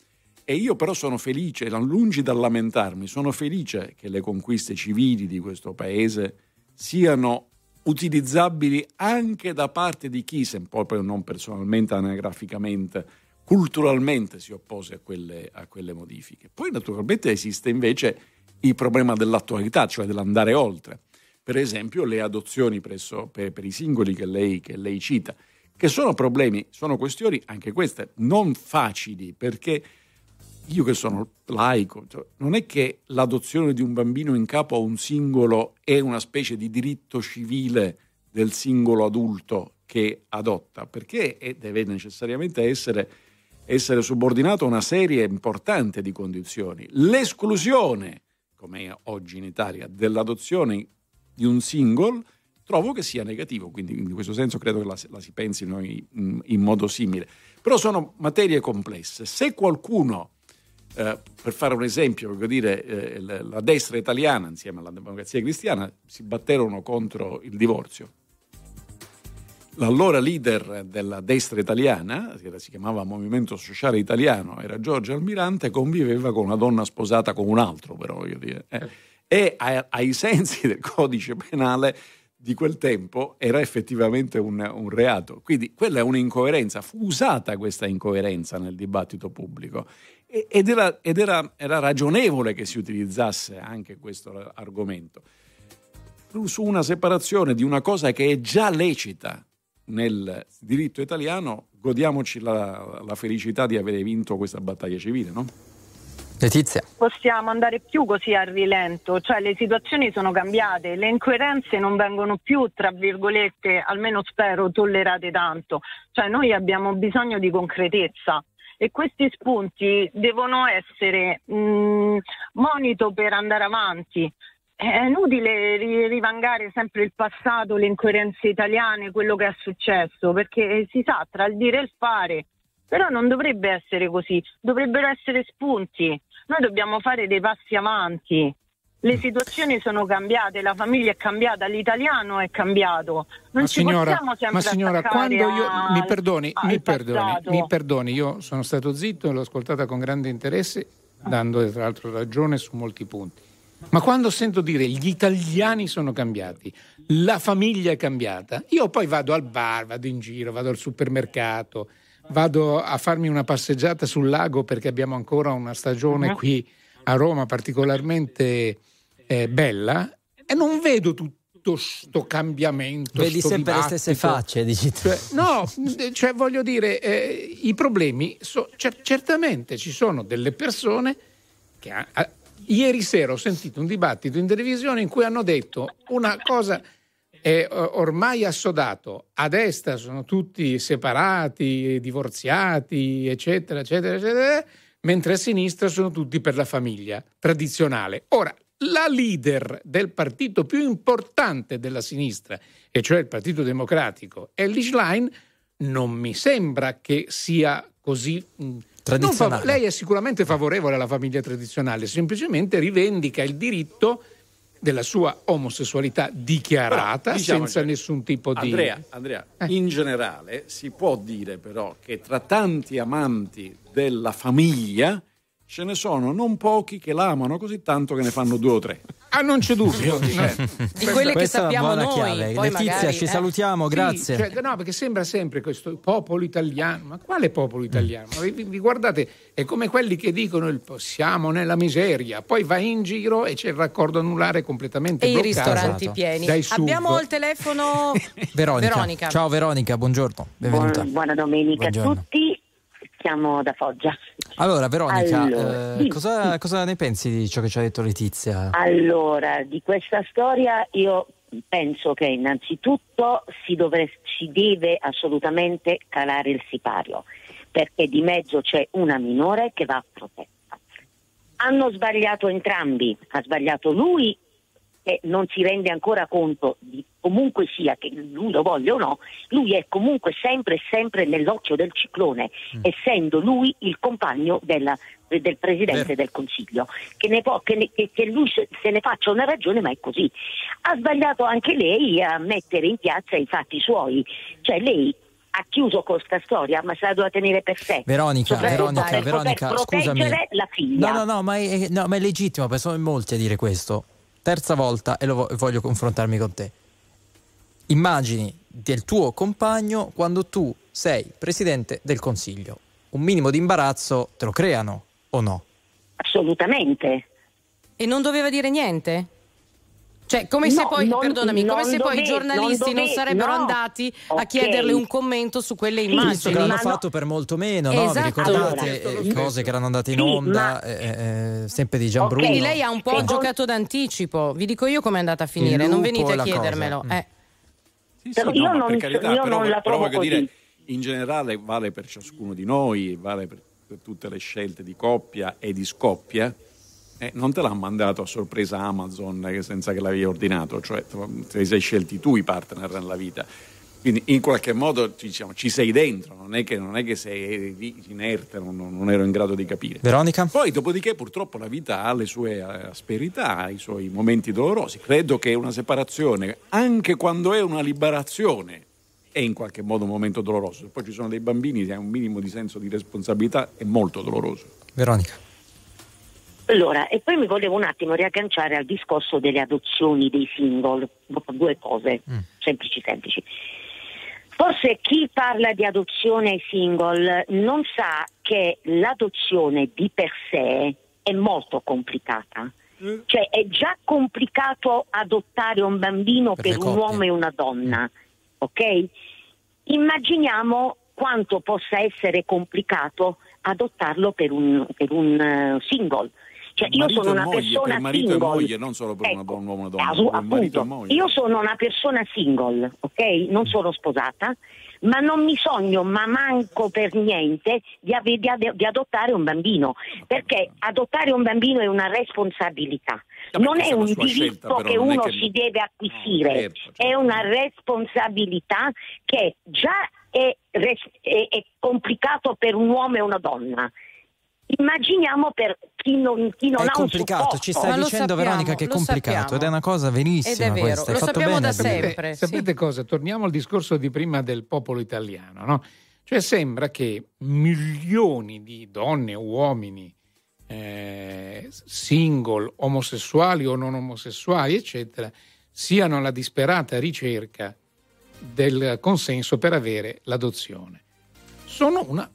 [SPEAKER 3] e io però sono felice, lungi dal lamentarmi, sono felice che le conquiste civili di questo paese siano utilizzabili anche da parte di chi, se proprio non personalmente, anagraficamente, culturalmente si oppose a quelle, a quelle modifiche. Poi naturalmente esiste invece il problema dell'attualità, cioè dell'andare oltre. Per esempio le adozioni presso, per, per i singoli che lei, che lei cita, che sono problemi, sono questioni anche queste non facili, perché io che sono laico, cioè, non è che l'adozione di un bambino in capo a un singolo è una specie di diritto civile del singolo adulto che adotta, perché deve necessariamente essere, essere subordinato a una serie importante di condizioni. L'esclusione, come è oggi in Italia, dell'adozione di un single trovo che sia negativo, quindi in questo senso credo che la, la si pensi noi in, in modo simile. Però sono materie complesse. Se qualcuno eh, per fare un esempio, voglio dire, eh, la destra italiana insieme alla democrazia cristiana si batterono contro il divorzio. L'allora leader della destra italiana, che si chiamava Movimento Sociale Italiano, era Giorgio Almirante, conviveva con una donna sposata con un altro, però voglio dire. eh. E ai, ai sensi del codice penale di quel tempo era effettivamente un, un, reato. Quindi quella è un'incoerenza, fu usata questa incoerenza nel dibattito pubblico ed, era, ed era, era, ragionevole che si utilizzasse anche questo argomento. Su una separazione di una cosa che è già lecita nel diritto italiano, godiamoci la, la felicità di avere vinto questa battaglia civile, no?
[SPEAKER 1] Letizia.
[SPEAKER 22] Possiamo andare più così a rilento, cioè le situazioni sono cambiate, le incoerenze non vengono più, tra virgolette, almeno spero, tollerate tanto. Cioè noi abbiamo bisogno di concretezza e questi spunti devono essere mh, monito per andare avanti. È inutile rivangare sempre il passato, le incoerenze italiane, quello che è successo, perché si sa tra il dire e il fare. Però non dovrebbe essere così, dovrebbero essere spunti. Noi dobbiamo fare dei passi avanti. Le situazioni sono cambiate, la famiglia è cambiata, l'italiano è cambiato. Non
[SPEAKER 2] ma
[SPEAKER 22] ci
[SPEAKER 2] signora,
[SPEAKER 22] possiamo sempre
[SPEAKER 2] ma signora quando io
[SPEAKER 22] a,
[SPEAKER 2] mi perdoni, mi perdoni, mi perdoni, io sono stato zitto e l'ho ascoltata con grande interesse, dando tra l'altro ragione su molti punti. Ma quando sento dire gli italiani sono cambiati, la famiglia è cambiata, io poi vado al bar, vado in giro, vado al supermercato, vado a farmi una passeggiata sul lago perché abbiamo ancora una stagione uh-huh. qui a Roma particolarmente eh, bella e non vedo tutto sto cambiamento.
[SPEAKER 1] Vedi sempre
[SPEAKER 2] dibattito.
[SPEAKER 1] le stesse facce, dici.
[SPEAKER 2] Cioè, no, cioè voglio dire, eh, i problemi, so, cer- certamente ci sono delle persone che... Ha, ha, ieri sera ho sentito un dibattito in televisione in cui hanno detto una cosa è ormai assodato. A destra sono tutti separati, divorziati, eccetera, eccetera, eccetera, mentre a sinistra sono tutti per la famiglia tradizionale. Ora, la leader del partito più importante della sinistra, e cioè il Partito Democratico, Ellie Schlein, non mi sembra che sia così...
[SPEAKER 1] Tradizionale.
[SPEAKER 2] Fav- lei è sicuramente favorevole alla famiglia tradizionale, semplicemente rivendica il diritto della sua omosessualità dichiarata
[SPEAKER 3] però, diciamo
[SPEAKER 2] senza
[SPEAKER 3] cioè,
[SPEAKER 2] nessun tipo di...
[SPEAKER 3] Andrea, Andrea eh. in generale si può dire però che tra tanti amanti della famiglia ce ne sono non pochi che l'amano così tanto che ne fanno due o tre.
[SPEAKER 2] Ah, non c'è dubbio.
[SPEAKER 4] di [laughs] quelle che sappiamo noi.
[SPEAKER 1] Chiave.
[SPEAKER 4] Poi
[SPEAKER 1] Letizia,
[SPEAKER 4] magari,
[SPEAKER 1] ci
[SPEAKER 4] eh.
[SPEAKER 1] salutiamo, grazie.
[SPEAKER 2] Sì, cioè, no, perché sembra sempre questo popolo italiano. Ma quale popolo italiano? Vi, vi guardate, è come quelli che dicono il siamo nella miseria, poi vai in giro e c'è il raccordo anulare completamente
[SPEAKER 4] E i
[SPEAKER 2] bloccato.
[SPEAKER 4] ristoranti pieni.
[SPEAKER 2] Dai sub.
[SPEAKER 4] Abbiamo il telefono [laughs]
[SPEAKER 1] Veronica.
[SPEAKER 4] Veronica.
[SPEAKER 1] Ciao Veronica, buongiorno. Benvenuta.
[SPEAKER 23] Buon- buona domenica
[SPEAKER 1] Buongiorno.
[SPEAKER 23] a tutti. Chiamo da Foggia.
[SPEAKER 1] Allora, Veronica,
[SPEAKER 23] Allora,
[SPEAKER 1] eh,
[SPEAKER 23] sì,
[SPEAKER 1] cosa,
[SPEAKER 23] sì.
[SPEAKER 1] cosa ne pensi di ciò che ci ha detto Letizia?
[SPEAKER 23] Allora, di questa storia io penso che innanzitutto si, dovre- si deve assolutamente calare il sipario, perché di mezzo c'è una minore che va protetta. Hanno sbagliato entrambi, ha sbagliato lui e non si rende ancora conto di comunque sia che lui lo voglia o no, lui è comunque sempre sempre nell'occhio del ciclone, essendo lui il compagno della- del Presidente del Consiglio, che, ne può- che ne- che- lui se, ne faccia una ragione, ma è così. Ha sbagliato anche lei a mettere in piazza i fatti suoi, cioè lei ha chiuso con questa storia, ma se la doveva tenere per sé.
[SPEAKER 1] Veronica,
[SPEAKER 23] Soprattutto
[SPEAKER 1] Veronica, Veronica, scusami.
[SPEAKER 23] la figlia.
[SPEAKER 1] No, no, no, ma è, no, ma è legittimo, perché sono in molti a dire questo. Terza volta e lo vo- voglio confrontarmi con te. Immagini del tuo compagno quando tu sei presidente del Consiglio. Un minimo di imbarazzo te lo creano o no?
[SPEAKER 23] Assolutamente.
[SPEAKER 4] E non doveva dire niente? Cioè, come se
[SPEAKER 23] No,
[SPEAKER 4] poi,
[SPEAKER 23] non-
[SPEAKER 4] perdonami, come se poi i giornalisti
[SPEAKER 23] non
[SPEAKER 4] non, sarebbero
[SPEAKER 23] no.
[SPEAKER 4] andati a chiederle un commento su quelle
[SPEAKER 23] Sì,
[SPEAKER 4] immagini.
[SPEAKER 1] che l'hanno
[SPEAKER 23] ma no-
[SPEAKER 1] fatto per molto meno, no? Vi
[SPEAKER 4] Esatto.
[SPEAKER 1] ricordate
[SPEAKER 23] Allora,
[SPEAKER 1] eh, cose che erano andate in
[SPEAKER 23] Sì,
[SPEAKER 1] onda,
[SPEAKER 23] ma-
[SPEAKER 1] eh, eh, sempre di Gianbruno.
[SPEAKER 4] Quindi lei ha un po'
[SPEAKER 23] Secondo-
[SPEAKER 4] giocato d'anticipo. Vi dico io come è andata a finire, non venite
[SPEAKER 1] e
[SPEAKER 4] a chiedermelo.
[SPEAKER 1] Mm.
[SPEAKER 4] Eh.
[SPEAKER 3] Sì,
[SPEAKER 23] Però
[SPEAKER 3] sì,
[SPEAKER 23] io
[SPEAKER 3] no,
[SPEAKER 23] non-
[SPEAKER 3] per carità,
[SPEAKER 23] io
[SPEAKER 3] però,
[SPEAKER 23] non la
[SPEAKER 3] però
[SPEAKER 23] trovo
[SPEAKER 3] voglio
[SPEAKER 23] così.
[SPEAKER 3] dire, in generale vale per ciascuno di noi, vale per, per tutte le scelte di coppia e di scoppia. Eh, non te l'ha mandato a sorpresa Amazon eh, senza che l'avevi ordinato, cioè te li sei scelti tu i partner nella vita. Quindi in qualche modo diciamo, ci sei dentro, non è che, non è che sei lì inerte, non, non ero in grado di capire.
[SPEAKER 1] Veronica?
[SPEAKER 3] Poi, dopodiché, purtroppo la vita ha le sue eh, asperità, ha i suoi momenti dolorosi. Credo che una separazione, anche quando è una liberazione, è in qualche modo un momento doloroso. Se poi ci sono dei bambini, se hai un minimo di senso di responsabilità, è molto doloroso.
[SPEAKER 1] Veronica.
[SPEAKER 23] Allora, e poi mi volevo un attimo riagganciare al discorso delle adozioni dei single, due cose semplici semplici. Forse chi parla di adozione ai single non sa che l'adozione di per sé è molto complicata. Cioè è già complicato adottare un bambino
[SPEAKER 1] Per
[SPEAKER 23] per, un
[SPEAKER 1] coppie.
[SPEAKER 23] uomo e una donna, ok? Immaginiamo quanto possa essere complicato adottarlo per un, per un eh, single. Cioè, io sono una
[SPEAKER 3] moglie,
[SPEAKER 23] persona
[SPEAKER 3] per marito
[SPEAKER 23] single.
[SPEAKER 3] e moglie, non solo per una
[SPEAKER 23] Ecco,
[SPEAKER 3] donna, un uomo e una donna, e
[SPEAKER 23] appunto, io sono una persona single, ok? Non sono sposata, ma non mi sogno, ma manco per niente di, ave- di ade- di adottare un bambino, perché adottare un bambino è una responsabilità.
[SPEAKER 3] Vabbè,
[SPEAKER 23] Non è un
[SPEAKER 3] una scelta,
[SPEAKER 23] diritto
[SPEAKER 3] però
[SPEAKER 23] che uno
[SPEAKER 3] che-
[SPEAKER 23] si deve acquisire,
[SPEAKER 3] certo, certo.
[SPEAKER 23] è una responsabilità che già è, res- è- è complicato per un uomo e una donna. Immaginiamo per chi non, chi non
[SPEAKER 1] È
[SPEAKER 23] ha un
[SPEAKER 1] complicato, ci stai dicendo Veronica che è complicato ed è una cosa verissima questa. Hai fatto bene a dire.
[SPEAKER 2] Sapete, sapete cosa? Torniamo al discorso di prima del popolo italiano, no? Cioè sembra che milioni di donne o uomini eh, single, omosessuali o non omosessuali, eccetera, siano alla disperata ricerca del consenso per avere l'adozione. Sono una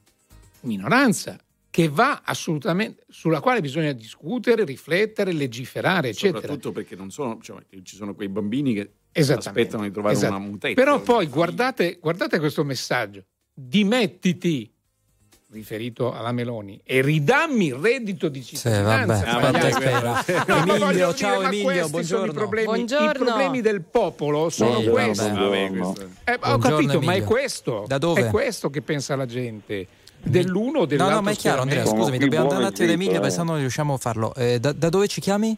[SPEAKER 2] minoranza che va assolutamente sulla quale bisogna discutere, riflettere, legiferare, eccetera.
[SPEAKER 3] Soprattutto perché non sono, cioè, ci sono quei bambini che aspettano di trovare
[SPEAKER 2] Esatto.
[SPEAKER 3] una mutetta.
[SPEAKER 2] Però poi guardate, guardate questo messaggio: dimettiti, riferito alla Meloni, e ridammi il reddito di cittadinanza.
[SPEAKER 1] vabbè,
[SPEAKER 2] Sbagliato.
[SPEAKER 1] aspetta.
[SPEAKER 2] No, ma
[SPEAKER 1] Emilio,
[SPEAKER 2] voglio
[SPEAKER 1] ciao
[SPEAKER 2] ma
[SPEAKER 1] Emilio,
[SPEAKER 2] questi sono
[SPEAKER 1] buongiorno.
[SPEAKER 2] I problemi,
[SPEAKER 4] Buongiorno.
[SPEAKER 2] I problemi del popolo sono
[SPEAKER 1] Sì,
[SPEAKER 2] questi.
[SPEAKER 1] vabbè.
[SPEAKER 3] Vabbè, questo è-
[SPEAKER 2] Eh, ho
[SPEAKER 1] Buongiorno,
[SPEAKER 2] capito, ma è
[SPEAKER 1] Emilio.
[SPEAKER 2] questo.
[SPEAKER 1] Da dove?
[SPEAKER 2] È questo che pensa la gente. Dell'uno o
[SPEAKER 1] No,
[SPEAKER 2] dell'altro.
[SPEAKER 1] no, ma è chiaro, Andrea. Scusami, dobbiamo andare un attimo da Emilio perché se no non riusciamo a farlo. Eh, da, da dove ci chiami?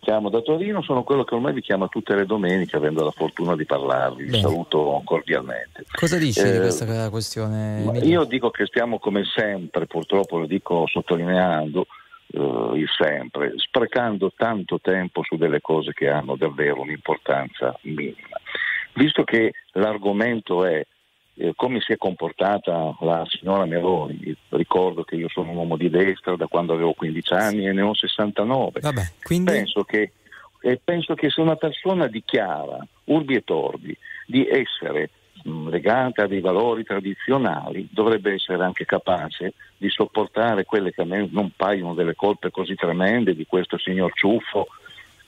[SPEAKER 24] Chiamo da Torino, sono quello che ormai vi chiama tutte le domeniche, avendo la fortuna di parlarvi. Vi
[SPEAKER 1] Bene.
[SPEAKER 24] saluto cordialmente.
[SPEAKER 1] Cosa dici di
[SPEAKER 24] Eh,
[SPEAKER 1] questa questione?
[SPEAKER 24] Io dico che stiamo come sempre, purtroppo lo dico sottolineando eh, il sempre, sprecando tanto tempo su delle cose che hanno davvero un'importanza minima. Visto che l'argomento è eh, come si è comportata la signora Meloni, ricordo che io sono un uomo di destra da quando avevo 15 anni e ne ho 69.
[SPEAKER 1] Vabbè, quindi?
[SPEAKER 24] Penso che, e penso che se una persona dichiara, urbi e torbi, di essere mh, legata a dei valori tradizionali, dovrebbe essere anche capace di sopportare quelle che a me non paiono delle colpe così tremende di questo signor Ciuffo,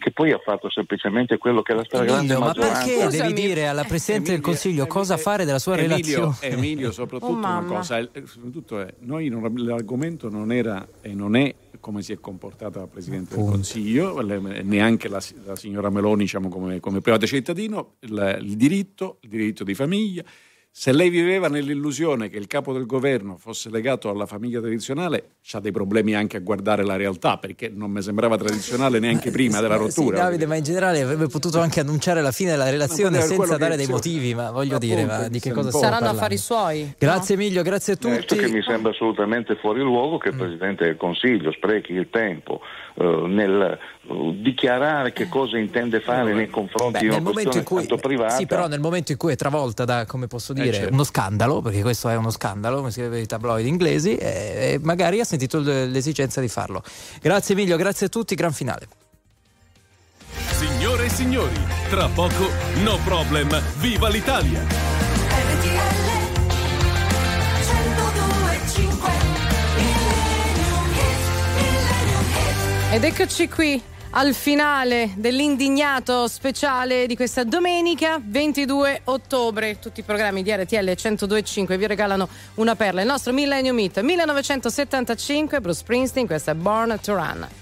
[SPEAKER 24] che poi ha fatto semplicemente quello che la stragrande
[SPEAKER 1] Emilio, ma
[SPEAKER 24] maggioranza...
[SPEAKER 1] perché devi dire alla Presidente del Consiglio cosa fare della sua
[SPEAKER 3] Emilio,
[SPEAKER 1] relazione?
[SPEAKER 3] Emilio, [laughs] soprattutto
[SPEAKER 4] Oh,
[SPEAKER 3] una cosa, eh, soprattutto è, noi non- l'argomento non era e non è come si è comportata la Presidente del Consiglio, neanche la, la signora Meloni diciamo, come, come privato cittadino, il, il diritto, il diritto di famiglia. Se lei viveva nell'illusione che il capo del governo fosse legato alla famiglia tradizionale, c'ha dei problemi anche a guardare la realtà, perché non mi sembrava tradizionale neanche prima della
[SPEAKER 1] Sì,
[SPEAKER 3] rottura.
[SPEAKER 1] Davide, ma in generale avrebbe potuto anche annunciare la fine della relazione senza dare dei motivi, ma voglio
[SPEAKER 3] Appunto,
[SPEAKER 1] dire, ma di che cosa
[SPEAKER 3] ne
[SPEAKER 1] si
[SPEAKER 3] può.
[SPEAKER 1] sta
[SPEAKER 4] Saranno
[SPEAKER 1] parlando?
[SPEAKER 4] affari suoi.
[SPEAKER 1] Grazie Emilio, grazie a
[SPEAKER 24] Questo che
[SPEAKER 1] tutti.
[SPEAKER 24] mi sembra assolutamente fuori luogo che il Presidente del Consiglio sprechi il tempo eh, nel eh, dichiarare che cosa intende fare nei confronti
[SPEAKER 1] Beh,
[SPEAKER 24] di una questione
[SPEAKER 1] cui,
[SPEAKER 24] tanto privata.
[SPEAKER 1] sì, però nel momento in cui è travolta da, come posso dire,
[SPEAKER 3] certo.
[SPEAKER 1] uno scandalo, perché questo è uno scandalo, come si scrive i tabloid inglesi, e, e magari ha sentito l'esigenza di farlo. Grazie Emilio, grazie a tutti, gran finale.
[SPEAKER 16] Signore e signori, tra poco No Problem, viva l'Italia!
[SPEAKER 4] Ed eccoci qui al finale dell'indignato speciale di questa domenica 22 ottobre. Tutti i programmi di RTL 1025 vi regalano una perla. Il nostro Millennium Meet 1975, Bruce Springsteen, questa è Born to Run.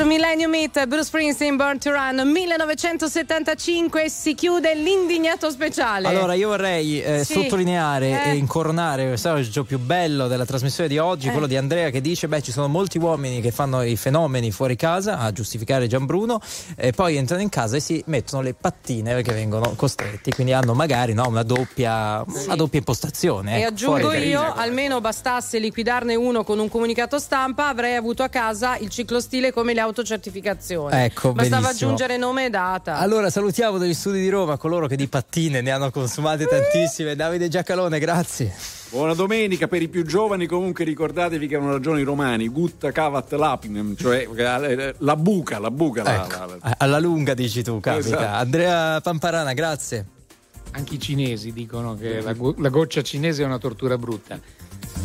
[SPEAKER 4] Nostro Millennium Hit, Bruce Springsteen, Born to Run, 1975 si chiude l'indignato speciale.
[SPEAKER 1] Allora, io vorrei eh,
[SPEAKER 4] Sì.
[SPEAKER 1] sottolineare
[SPEAKER 4] Eh.
[SPEAKER 1] e incoronare il messaggio più bello della trasmissione di oggi,
[SPEAKER 4] Eh.
[SPEAKER 1] quello di Andrea che dice: Beh, ci sono molti uomini che fanno i fenomeni fuori casa a giustificare Gianbruno, e poi entrano in casa e si mettono le pattine perché vengono costretti, quindi hanno magari no, una, doppia, una doppia impostazione.
[SPEAKER 4] E
[SPEAKER 1] ecco,
[SPEAKER 4] aggiungo io,
[SPEAKER 1] carina.
[SPEAKER 4] almeno bastasse liquidarne uno con un comunicato stampa, avrei avuto a casa il ciclostile come le autocertificazioni.
[SPEAKER 1] Ecco,
[SPEAKER 4] Bastava
[SPEAKER 1] benissimo.
[SPEAKER 4] aggiungere nome e data.
[SPEAKER 1] Allora salutiamo dagli studi di Roma coloro che di pattine ne hanno consumate tantissime. Davide Giacalone, grazie.
[SPEAKER 3] Buona domenica per i più giovani, comunque ricordatevi che hanno ragione i romani, gutta cavat lapinem, cioè la buca, la buca.
[SPEAKER 1] Ecco,
[SPEAKER 3] la- la-
[SPEAKER 1] alla lunga dici tu, capita.
[SPEAKER 3] Esatto.
[SPEAKER 1] Andrea Pamparana, grazie.
[SPEAKER 2] Anche i cinesi dicono che la, go- la goccia cinese è una tortura brutta.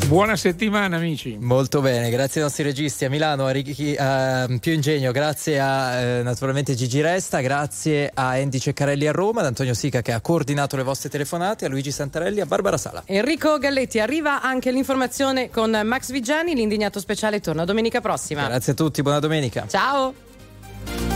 [SPEAKER 2] Buona settimana, amici.
[SPEAKER 1] Molto bene, grazie ai nostri registi a Milano, a, Ricky, a Più Ingegno, grazie a eh, naturalmente Gigi Resta, grazie a Andy Ceccarelli a Roma, ad Antonio Sica che ha coordinato le vostre telefonate, a Luigi Santarelli a Barbara Sala.
[SPEAKER 4] Enrico Galletti arriva anche l'informazione con Max Vigiani, l'indignato speciale torna domenica prossima.
[SPEAKER 1] Grazie a tutti, buona domenica.
[SPEAKER 4] Ciao!